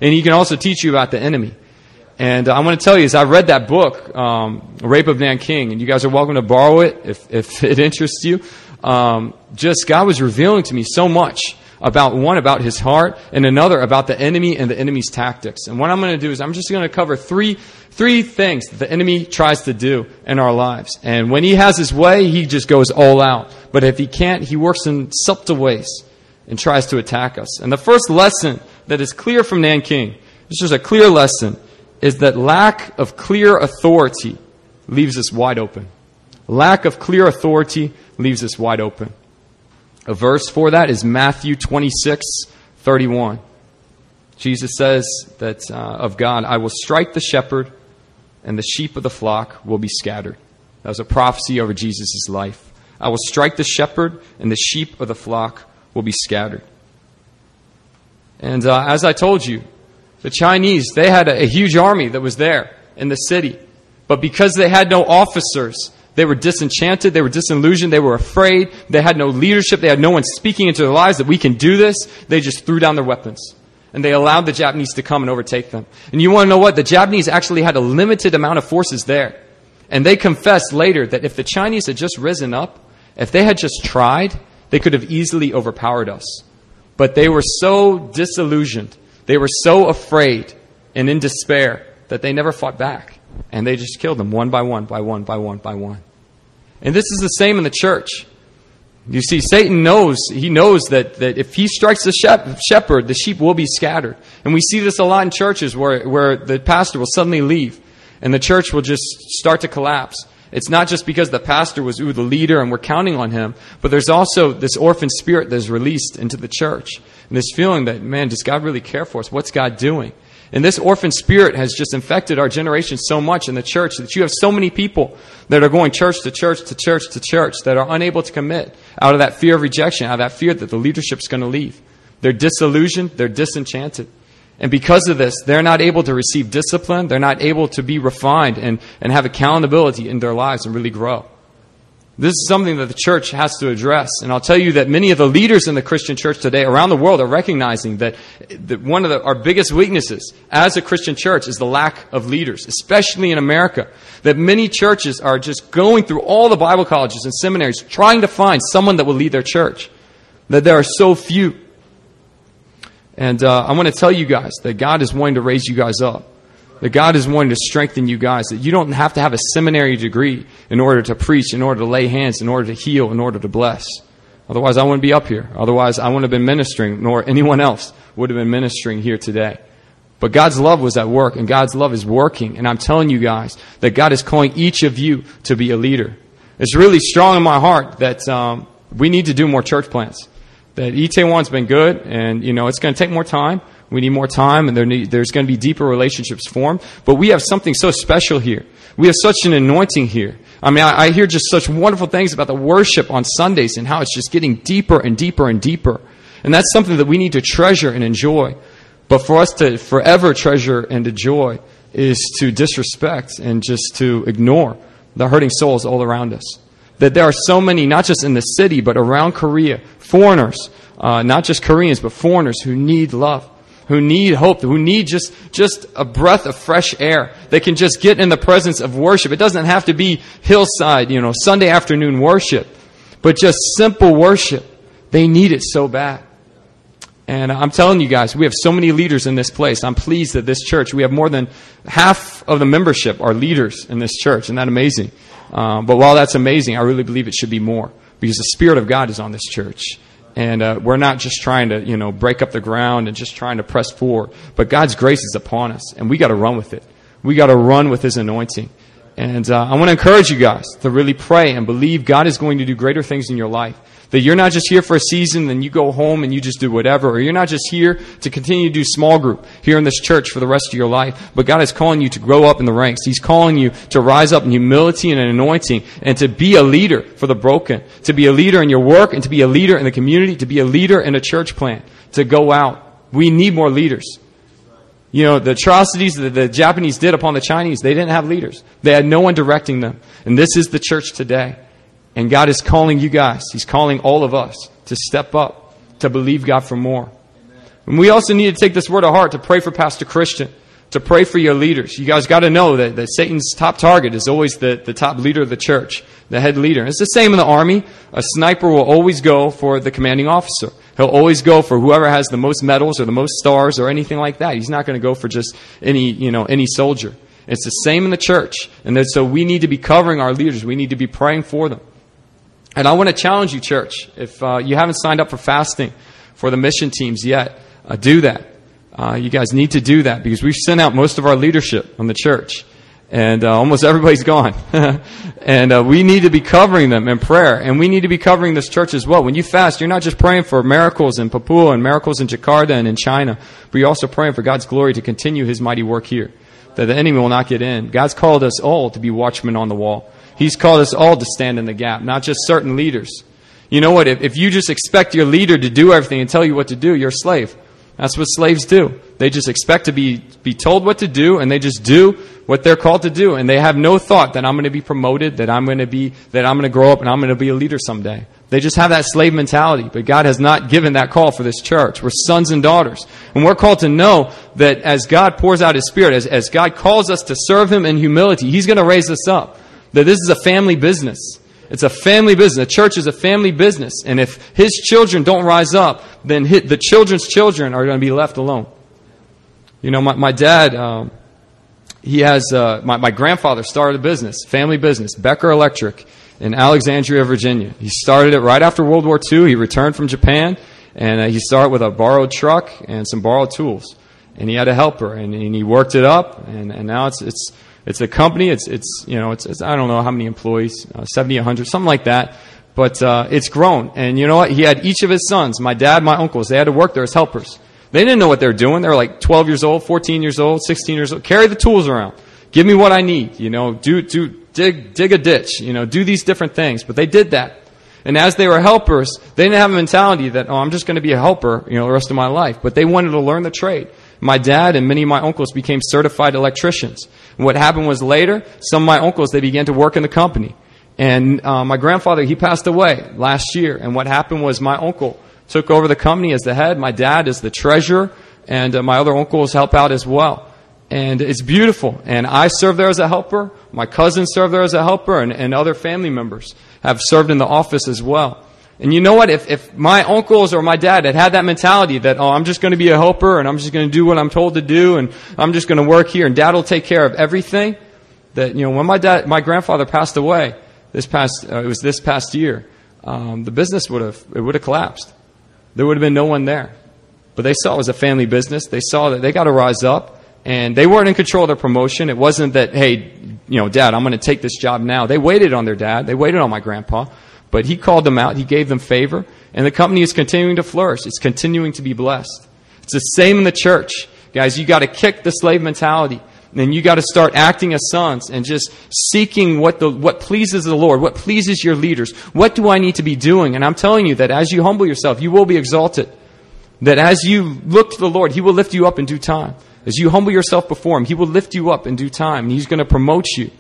And He can also teach you about the enemy. And uh, I want to tell you, as I read that book, um, Rape of Nanking, and you guys are welcome to borrow it if, if it interests you, um, just God was revealing to me so much about one about his heart and another about the enemy and the enemy's tactics. And what I'm going to do is I'm just going to cover three three things the enemy tries to do in our lives. And when he has his way, he just goes all out. But if he can't, he works in subtle ways and tries to attack us. And the first lesson that is clear from Nanking, this is a clear lesson, is that lack of clear authority leaves us wide open. Lack of clear authority leaves us wide open. A verse for that is Matthew 26, 31. Jesus says that uh, of God, I will strike the shepherd, and the sheep of the flock will be scattered. That was a prophecy over Jesus' life. I will strike the shepherd, and the sheep of the flock will be scattered. And uh, as I told you, the Chinese, they had a, a huge army that was there in the city. But because they had no officers, they were disenchanted. They were disillusioned. They were afraid. They had no leadership. They had no one speaking into their lives that we can do this. They just threw down their weapons. And they allowed the Japanese to come and overtake them. And you want to know what? The Japanese actually had a limited amount of forces there. And they confessed later that if the Chinese had just risen up, if they had just tried, they could have easily overpowered us. But they were so disillusioned. They were so afraid and in despair that they never fought back. And they just killed them one by one, by one, by one, by one. And this is the same in the church. You see, Satan knows, he knows that, that if he strikes the shepherd, the sheep will be scattered. And we see this a lot in churches where, where the pastor will suddenly leave and the church will just start to collapse. It's not just because the pastor was, ooh, the leader and we're counting on him, but there's also this orphan spirit that's released into the church. And this feeling that, man, does God really care for us? What's God doing? And this orphan spirit has just infected our generation so much in the church that you have so many people that are going church to church to church to church that are unable to commit out of that fear of rejection, out of that fear that the leadership's going to leave. They're disillusioned, they're disenchanted. And because of this, they're not able to receive discipline, they're not able to be refined and, and have accountability in their lives and really grow. This is something that the church has to address. And I'll tell you that many of the leaders in the Christian church today around the world are recognizing that, that one of the, our biggest weaknesses as a Christian church is the lack of leaders, especially in America. That many churches are just going through all the Bible colleges and seminaries trying to find someone that will lead their church. That there are so few. And uh, I want to tell you guys that God is wanting to raise you guys up that God is wanting to strengthen you guys, that you don't have to have a seminary degree in order to preach, in order to lay hands, in order to heal, in order to bless. Otherwise, I wouldn't be up here. Otherwise, I wouldn't have been ministering, nor anyone else would have been ministering here today. But God's love was at work, and God's love is working. And I'm telling you guys that God is calling each of you to be a leader. It's really strong in my heart that um, we need to do more church plants. That Itaewon's been good, and you know it's going to take more time. We need more time, and there need, there's going to be deeper relationships formed. But we have something so special here. We have such an anointing here. I mean, I, I hear just such wonderful things about the worship on Sundays and how it's just getting deeper and deeper and deeper. And that's something that we need to treasure and enjoy. But for us to forever treasure and enjoy is to disrespect and just to ignore the hurting souls all around us. That there are so many, not just in the city, but around Korea, foreigners, uh, not just Koreans, but foreigners who need love who need hope, who need just, just a breath of fresh air. They can just get in the presence of worship. It doesn't have to be hillside, you know, Sunday afternoon worship, but just simple worship. They need it so bad. And I'm telling you guys, we have so many leaders in this place. I'm pleased that this church, we have more than half of the membership are leaders in this church. Isn't that amazing? Um, but while that's amazing, I really believe it should be more because the Spirit of God is on this church. And uh, we're not just trying to, you know, break up the ground and just trying to press forward. But God's grace is upon us, and we got to run with it. We got to run with His anointing. And uh, I want to encourage you guys to really pray and believe God is going to do greater things in your life. That you're not just here for a season, then you go home and you just do whatever. Or you're not just here to continue to do small group here in this church for the rest of your life. But God is calling you to grow up in the ranks. He's calling you to rise up in humility and anointing and to be a leader for the broken. To be a leader in your work and to be a leader in the community. To be a leader in a church plant. To go out. We need more leaders. You know, the atrocities that the Japanese did upon the Chinese, they didn't have leaders. They had no one directing them. And this is the church today. And God is calling you guys, He's calling all of us to step up, to believe God for more. And we also need to take this word to heart to pray for Pastor Christian, to pray for your leaders. You guys got to know that, that Satan's top target is always the, the top leader of the church, the head leader. it's the same in the army. A sniper will always go for the commanding officer. He'll always go for whoever has the most medals or the most stars or anything like that. He's not going to go for just any, you know, any soldier. It's the same in the church. And so we need to be covering our leaders. We need to be praying for them. And I want to challenge you, church, if uh, you haven't signed up for fasting for the mission teams yet, uh, do that. Uh, you guys need to do that because we've sent out most of our leadership on the church. And uh, almost everybody's gone. and uh, we need to be covering them in prayer. And we need to be covering this church as well. When you fast, you're not just praying for miracles in Papua and miracles in Jakarta and in China, but you're also praying for God's glory to continue His mighty work here, that the enemy will not get in. God's called us all to be watchmen on the wall. He's called us all to stand in the gap, not just certain leaders. You know what? If, if you just expect your leader to do everything and tell you what to do, you're a slave. That's what slaves do. They just expect to be, be told what to do and they just do what they're called to do. And they have no thought that I'm going to be promoted, that I'm going to be, that I'm going to grow up and I'm going to be a leader someday. They just have that slave mentality. But God has not given that call for this church. We're sons and daughters. And we're called to know that as God pours out His Spirit, as, as God calls us to serve Him in humility, He's going to raise us up that this is a family business. It's a family business. The church is a family business. And if his children don't rise up, then the children's children are going to be left alone. You know, my, my dad, um, he has, uh, my, my grandfather started a business, family business, Becker Electric in Alexandria, Virginia. He started it right after World War II. He returned from Japan and uh, he started with a borrowed truck and some borrowed tools. And he had a helper and, and he worked it up and, and now it's, it's, it's a company. It's, it's you know, it's, it's I don't know how many employees, uh, 70, 100, something like that. But uh, it's grown. And you know what? He had each of his sons, my dad, my uncles, they had to work there as helpers. They didn't know what they were doing. They were like 12 years old, 14 years old, 16 years old. Carry the tools around. Give me what I need. You know, do, do, dig, dig a ditch. You know, do these different things. But they did that. And as they were helpers, they didn't have a mentality that, oh, I'm just going to be a helper, you know, the rest of my life. But they wanted to learn the trade. My dad and many of my uncles became certified electricians. And what happened was later, some of my uncles, they began to work in the company. And uh, my grandfather, he passed away last year. And what happened was my uncle took over the company as the head. My dad is the treasurer. And uh, my other uncles help out as well. And it's beautiful. And I serve there as a helper. My cousins serve there as a helper. And, and other family members have served in the office as well. And you know what? If, if my uncles or my dad had had that mentality that, oh, I'm just going to be a helper and I'm just going to do what I'm told to do and I'm just going to work here and dad will take care of everything, that, you know, when my dad, my grandfather passed away this past, uh, it was this past year, um, the business would have it would have collapsed. There would have been no one there. But they saw it was a family business. They saw that they got to rise up, and they weren't in control of their promotion. It wasn't that hey, you know, Dad, I'm going to take this job now. They waited on their dad. They waited on my grandpa, but he called them out. He gave them favor, and the company is continuing to flourish. It's continuing to be blessed. It's the same in the church, guys. You got to kick the slave mentality. Then you got to start acting as sons and just seeking what the what pleases the Lord, what pleases your leaders. What do I need to be doing? And I'm telling you that as you humble yourself, you will be exalted. That as you look to the Lord, He will lift you up in due time. As you humble yourself before Him, He will lift you up in due time. And He's going to promote you.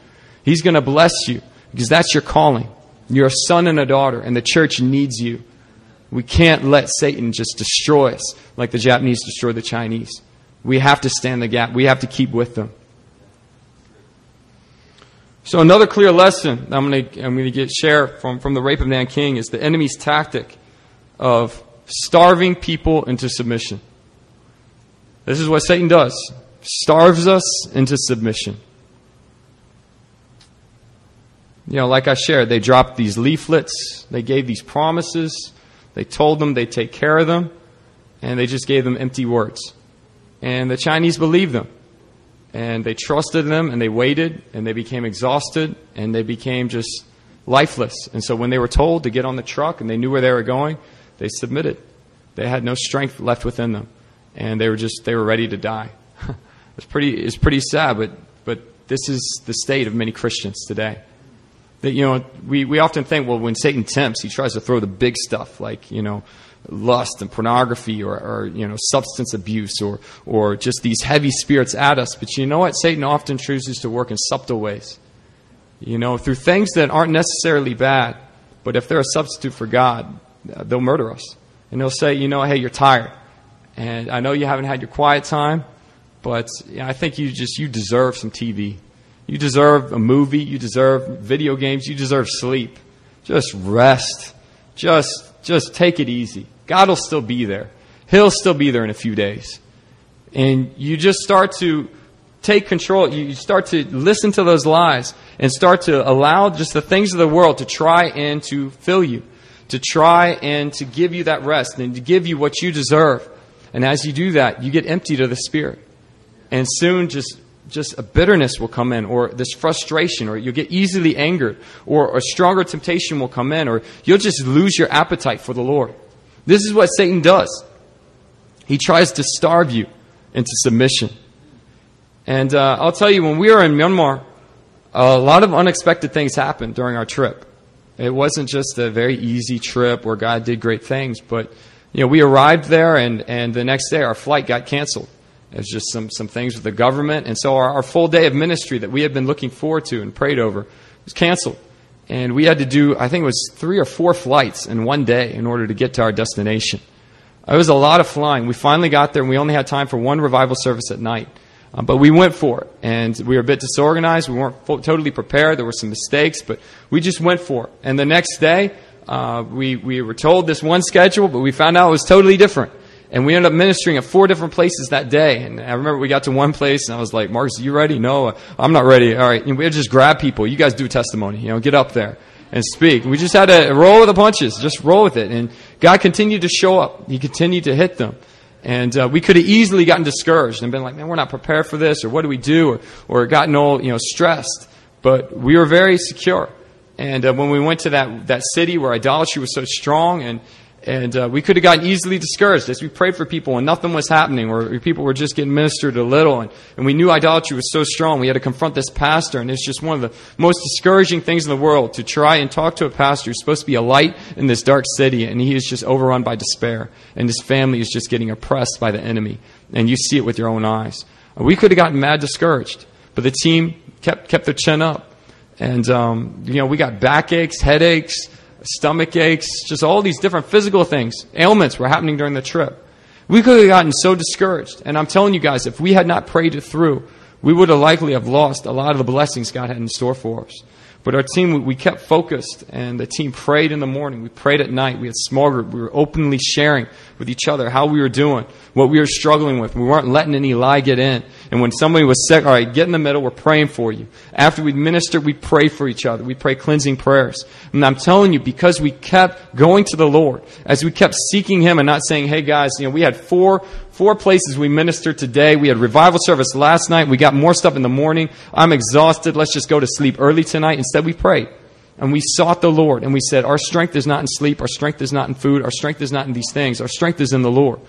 He's going to bless you because that's your calling. You're a son and a daughter, and the church needs you. We can't let Satan just destroy us like the Japanese destroyed the Chinese. We have to stand the gap. We have to keep with them. So another clear lesson I'm going to, I'm going to get, share from, from the rape of Nanking is the enemy's tactic of starving people into submission. This is what Satan does. Starves us into submission. You know, like I shared, they dropped these leaflets, they gave these promises, they told them they'd take care of them, and they just gave them empty words. And the Chinese believed them and they trusted them and they waited and they became exhausted and they became just lifeless. And so when they were told to get on the truck and they knew where they were going, they submitted. They had no strength left within them and they were just they were ready to die. it's pretty it's pretty sad, but but this is the state of many Christians today. That you know, we, we often think, well, when Satan tempts, he tries to throw the big stuff like, you know, lust and pornography or, or, you know substance abuse or or just these heavy spirits at us. But you know what? Satan often chooses to work in subtle ways. You know, through things that aren't necessarily bad, but if they're a substitute for God, uh, they'll murder us. And they'll say, you know, hey, you're tired. And I know you haven't had your quiet time, but I think you just you deserve some TV. You deserve a movie, you deserve video games, you deserve sleep. Just rest. Just just take it easy. God will still be there. He'll still be there in a few days. And you just start to take control. You start to listen to those lies and start to allow just the things of the world to try and to fill you, to try and to give you that rest and to give you what you deserve. And as you do that, you get emptied of the Spirit. And soon just just a bitterness will come in, or this frustration, or you'll get easily angered, or a stronger temptation will come in, or you'll just lose your appetite for the Lord. This is what Satan does. He tries to starve you into submission. And uh, I'll tell you, when we were in Myanmar, a lot of unexpected things happened during our trip. It wasn't just a very easy trip where God did great things, but you know, we arrived there, and, and the next day our flight got canceled. There's just some, some things with the government. And so our, our full day of ministry that we had been looking forward to and prayed over was canceled. And we had to do, I think it was three or four flights in one day in order to get to our destination. It was a lot of flying. We finally got there and we only had time for one revival service at night. Uh, but we went for it. And we were a bit disorganized. We weren't full, totally prepared. There were some mistakes, but we just went for it. And the next day, uh, we, we were told this one schedule, but we found out it was totally different. And we ended up ministering at four different places that day. And I remember we got to one place and I was like, Marcus, you ready? No, I'm not ready. All right. And we just grab people. You guys do testimony. You know, get up there and speak. We just had to roll with the punches. Just roll with it. And God continued to show up. He continued to hit them. And uh, we could have easily gotten discouraged and been like, man, we're not prepared for this, or what do we do, or, or gotten all, you know, stressed. But we were very secure. And uh, when we went to that, that city where idolatry was so strong and, and uh, we could have gotten easily discouraged as we prayed for people and nothing was happening, or people were just getting ministered a little. And, and we knew idolatry was so strong. We had to confront this pastor, and it's just one of the most discouraging things in the world to try and talk to a pastor who's supposed to be a light in this dark city, and he is just overrun by despair. And his family is just getting oppressed by the enemy. And you see it with your own eyes. We could have gotten mad discouraged, but the team kept, kept their chin up. And, um, you know, we got backaches, headaches stomach aches, just all these different physical things, ailments were happening during the trip. We could have gotten so discouraged. And I'm telling you guys, if we had not prayed it through, we would have likely have lost a lot of the blessings God had in store for us. But our team, we kept focused, and the team prayed in the morning. We prayed at night. We had small group. We were openly sharing with each other how we were doing, what we were struggling with. We weren't letting any lie get in. And when somebody was sick, all right, get in the middle, we're praying for you. After we minister, we pray for each other. We pray cleansing prayers. And I'm telling you, because we kept going to the Lord, as we kept seeking Him and not saying, hey guys, you know, we had four, four places we ministered today. We had revival service last night. We got more stuff in the morning. I'm exhausted. Let's just go to sleep early tonight. Instead, we prayed. And we sought the Lord and we said, Our strength is not in sleep, our strength is not in food, our strength is not in these things, our strength is in the Lord.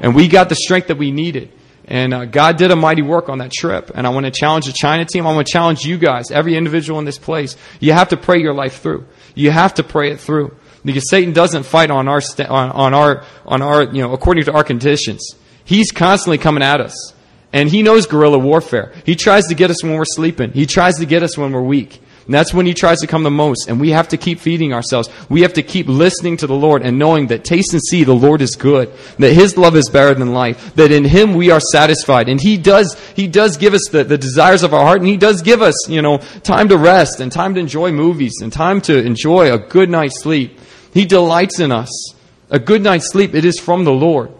And we got the strength that we needed. And uh, God did a mighty work on that trip. And I want to challenge the China team. I want to challenge you guys, every individual in this place. You have to pray your life through. You have to pray it through. Because Satan doesn't fight on our, sta- on, on our, on our, you know, according to our conditions. He's constantly coming at us. And he knows guerrilla warfare. He tries to get us when we're sleeping. He tries to get us when we're weak. And that's when he tries to come the most. And we have to keep feeding ourselves. We have to keep listening to the Lord and knowing that taste and see the Lord is good. That his love is better than life. That in him we are satisfied. And he does, he does give us the, the desires of our heart. And he does give us, you know, time to rest and time to enjoy movies and time to enjoy a good night's sleep. He delights in us. A good night's sleep, it is from the Lord.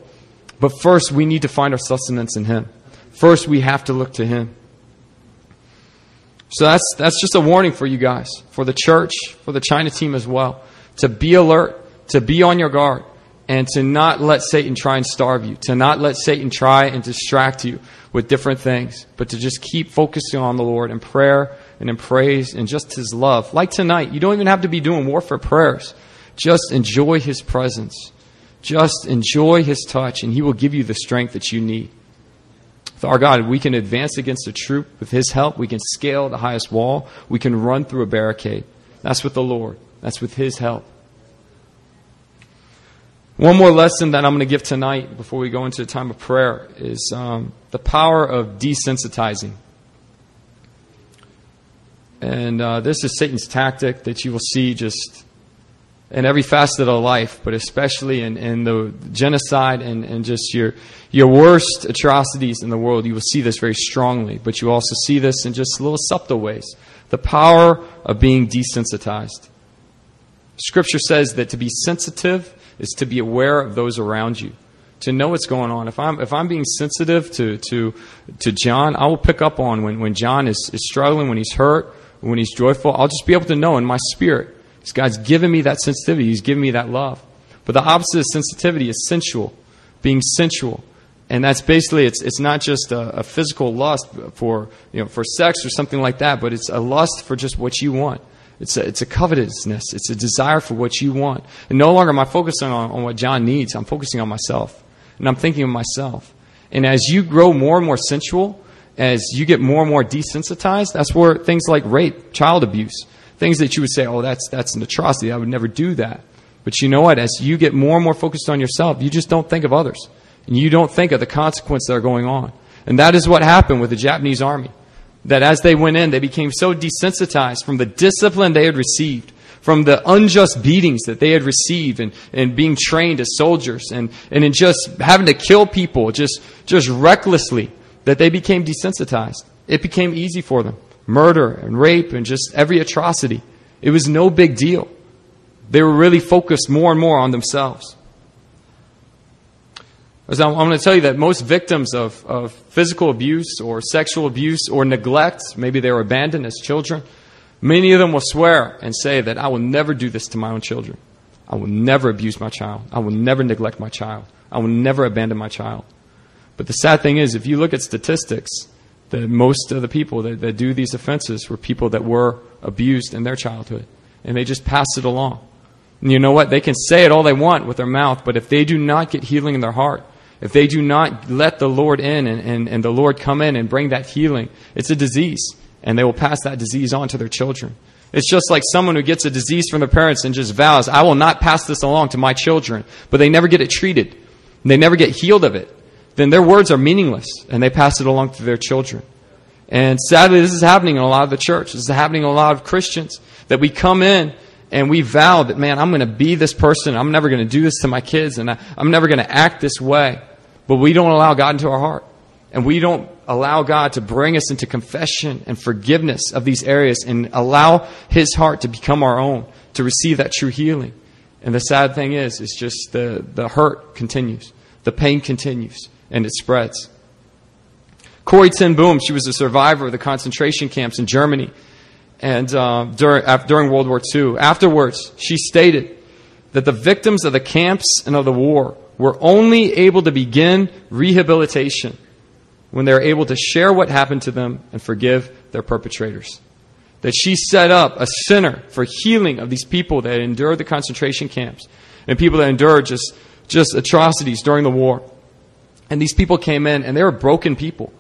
But first, we need to find our sustenance in him. First, we have to look to him. So that's, that's just a warning for you guys, for the church, for the China team as well, to be alert, to be on your guard, and to not let Satan try and starve you, to not let Satan try and distract you with different things, but to just keep focusing on the Lord in prayer and in praise and just His love. Like tonight, you don't even have to be doing warfare prayers. Just enjoy His presence. Just enjoy His touch, and He will give you the strength that you need. Our God, we can advance against a troop with His help. We can scale the highest wall. We can run through a barricade. That's with the Lord. That's with His help. One more lesson that I'm going to give tonight before we go into a time of prayer is um, the power of desensitizing. And uh, this is Satan's tactic that you will see just in every facet of life, but especially in, in the genocide and, and just your, your worst atrocities in the world. You will see this very strongly, but you also see this in just little subtle ways. The power of being desensitized. Scripture says that to be sensitive is to be aware of those around you, to know what's going on. If I'm, if I'm being sensitive to, to, to John, I will pick up on when, when John is, is struggling, when he's hurt, when he's joyful. I'll just be able to know in my spirit God's given me that sensitivity. He's given me that love. But the opposite of sensitivity is sensual, being sensual. And that's basically, it's, it's not just a, a physical lust for, you know, for sex or something like that, but it's a lust for just what you want. It's a, it's a covetousness. It's a desire for what you want. And no longer am I focusing on, on what John needs. I'm focusing on myself. And I'm thinking of myself. And as you grow more and more sensual, as you get more and more desensitized, that's where things like rape, child abuse, things that you would say, oh, that's, that's an atrocity. I would never do that. But you know what? As you get more and more focused on yourself, you just don't think of others. And you don't think of the consequences that are going on. And that is what happened with the Japanese army. That as they went in, they became so desensitized from the discipline they had received, from the unjust beatings that they had received and, and being trained as soldiers and, and in just having to kill people just, just recklessly, that they became desensitized. It became easy for them murder and rape and just every atrocity. It was no big deal. They were really focused more and more on themselves. I'm, going to tell you that most victims of, of physical abuse or sexual abuse or neglect, maybe they were abandoned as children, many of them will swear and say that I will never do this to my own children. I will never abuse my child. I will never neglect my child. I will never abandon my child. But the sad thing is, if you look at statistics, the, most of the people that, that do these offenses were people that were abused in their childhood. And they just pass it along. And you know what? They can say it all they want with their mouth, but if they do not get healing in their heart, if they do not let the Lord in and, and, and the Lord come in and bring that healing, it's a disease. And they will pass that disease on to their children. It's just like someone who gets a disease from their parents and just vows, I will not pass this along to my children. But they never get it treated. They never get healed of it then their words are meaningless and they pass it along to their children. And sadly, this is happening in a lot of the church. This is happening in a lot of Christians that we come in and we vow that, man, I'm going to be this person. I'm never going to do this to my kids and I, I'm never going to act this way. But we don't allow God into our heart. And we don't allow God to bring us into confession and forgiveness of these areas and allow His heart to become our own, to receive that true healing. And the sad thing is, is just the, the hurt continues. The pain continues and it spreads. Corrie ten Boom, she was a survivor of the concentration camps in Germany and uh, during, during World War II. Afterwards, she stated that the victims of the camps and of the war were only able to begin rehabilitation when they were able to share what happened to them and forgive their perpetrators. That she set up a center for healing of these people that endured the concentration camps and people that endured just, just atrocities during the war. And these people came in and they were broken people.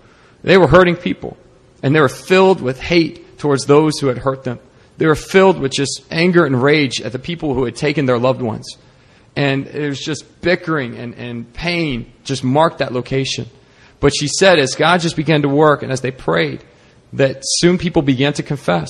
They were hurting people. And they were filled with hate towards those who had hurt them. They were filled with just anger and rage at the people who had taken their loved ones. And it was just bickering and, and pain just marked that location. But she said, as God just began to work and as they prayed, that soon people began to confess.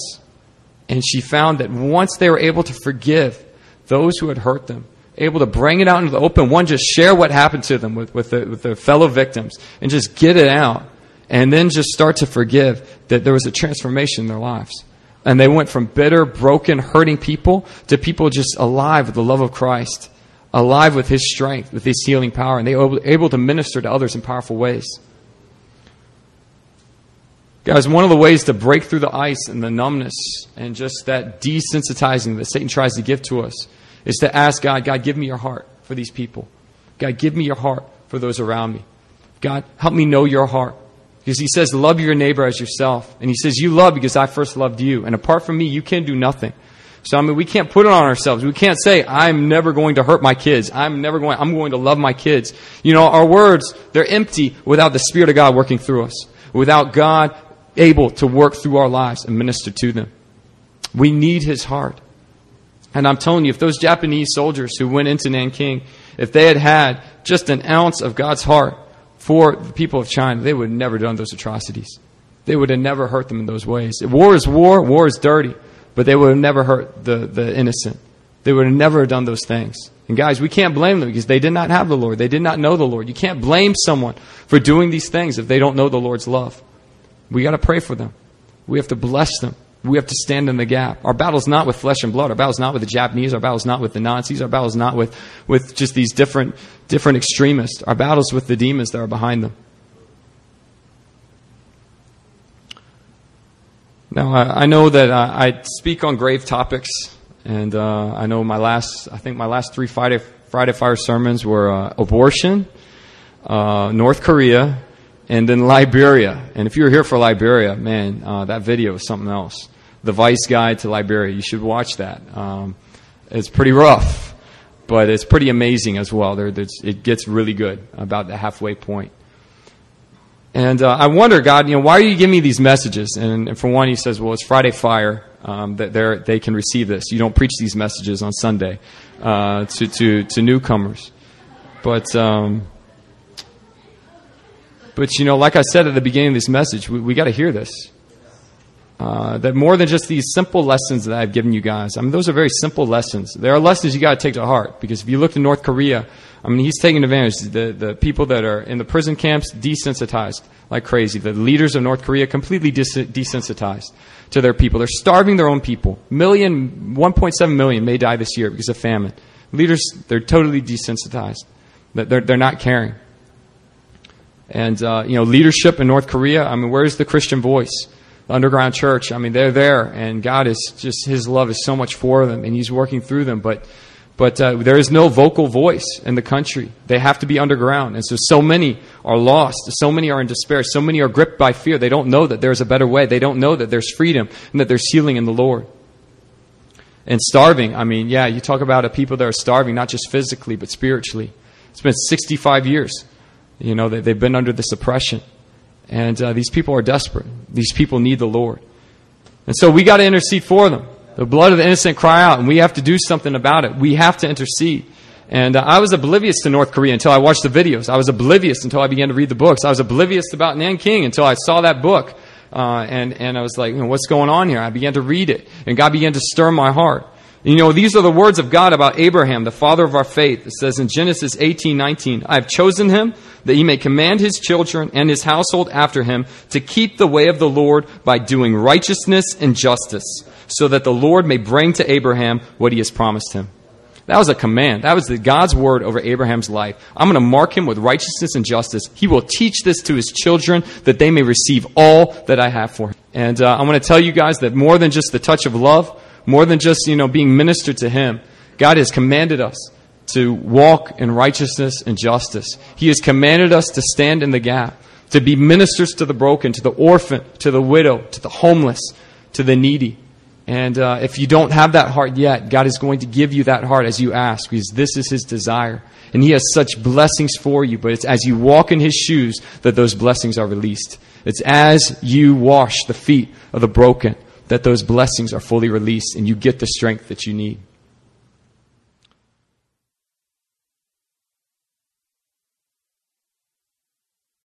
And she found that once they were able to forgive those who had hurt them, able to bring it out into the open, one, just share what happened to them with, with, the, with their fellow victims and just get it out, and then just start to forgive, that there was a transformation in their lives. And they went from bitter, broken, hurting people to people just alive with the love of Christ, alive with His strength, with His healing power, and they were able to minister to others in powerful ways. Guys, one of the ways to break through the ice and the numbness and just that desensitizing that Satan tries to give to us is to ask God, God, give me your heart for these people. God, give me your heart for those around me. God, help me know your heart. Because he says, love your neighbor as yourself. And he says, you love because I first loved you. And apart from me, you can do nothing. So, I mean, we can't put it on ourselves. We can't say, I'm never going to hurt my kids. I'm never going, I'm going to love my kids. You know, our words, they're empty without the Spirit of God working through us. Without God able to work through our lives and minister to them. We need His heart. And I'm telling you, if those Japanese soldiers who went into Nanking, if they had had just an ounce of God's heart for the people of China, they would have never done those atrocities. They would have never hurt them in those ways. War is war, war is dirty, but they would have never hurt the, the innocent. They would have never done those things. And guys, we can't blame them because they did not have the Lord. They did not know the Lord. You can't blame someone for doing these things if they don't know the Lord's love. We got to pray for them. We have to bless them. We have to stand in the gap. Our battle's not with flesh and blood. Our battle's not with the Japanese. Our battle's not with the Nazis. Our battle's not with, with just these different, different extremists. Our battle's with the demons that are behind them. Now, I, I know that uh, I speak on grave topics, and uh, I know my last, I think my last three Friday, Friday Fire sermons were uh, abortion, uh, North Korea, and then Liberia. And if you were here for Liberia, man, uh, that video is something else. The Vice Guide to Liberia. You should watch that. Um, it's pretty rough, but it's pretty amazing as well. There, it gets really good about the halfway point. And uh, I wonder, God, you know, why are you giving me these messages? And, and for one, he says, well, it's Friday Fire. Um, that they can receive this. You don't preach these messages on Sunday uh, to, to, to newcomers. But um, but, you know, like I said at the beginning of this message, we, we got to hear this. Uh, that more than just these simple lessons that I've given you guys, I mean, those are very simple lessons. There are lessons you got to take to heart because if you look to North Korea, I mean, he's taking advantage. The, the people that are in the prison camps, desensitized like crazy. The leaders of North Korea completely des- desensitized to their people. They're starving their own people. Million, 1.7 million may die this year because of famine. Leaders, they're totally desensitized. They're, they're not caring. And, uh, you know, leadership in North Korea, I mean, where's the Christian voice? The underground church, I mean, they're there, and God is just, His love is so much for them, and He's working through them. But, but uh, there is no vocal voice in the country. They have to be underground. And so, so many are lost. So many are in despair. So many are gripped by fear. They don't know that there's a better way. They don't know that there's freedom and that there's healing in the Lord. And starving, I mean, yeah, you talk about a people that are starving, not just physically, but spiritually. It's been 65 years you know, they, they've been under this oppression. And uh, these people are desperate. These people need the Lord. And so we got to intercede for them. The blood of the innocent cry out, and we have to do something about it. We have to intercede. And uh, I was oblivious to North Korea until I watched the videos. I was oblivious until I began to read the books. I was oblivious about Nanking until I saw that book. Uh, and, and I was like, you know, what's going on here? I began to read it, and God began to stir my heart. You know, these are the words of God about Abraham, the father of our faith. It says in Genesis 18, 19, I have chosen him that he may command his children and his household after him to keep the way of the Lord by doing righteousness and justice, so that the Lord may bring to Abraham what he has promised him. That was a command. That was the God's word over Abraham's life. I'm going to mark him with righteousness and justice. He will teach this to his children that they may receive all that I have for him. And uh, I want to tell you guys that more than just the touch of love, more than just you know being ministered to him, God has commanded us to walk in righteousness and justice. He has commanded us to stand in the gap, to be ministers to the broken, to the orphan, to the widow, to the homeless, to the needy. And uh, if you don't have that heart yet, God is going to give you that heart as you ask, because this is His desire. And He has such blessings for you, but it's as you walk in His shoes that those blessings are released. It's as you wash the feet of the broken that those blessings are fully released and you get the strength that you need.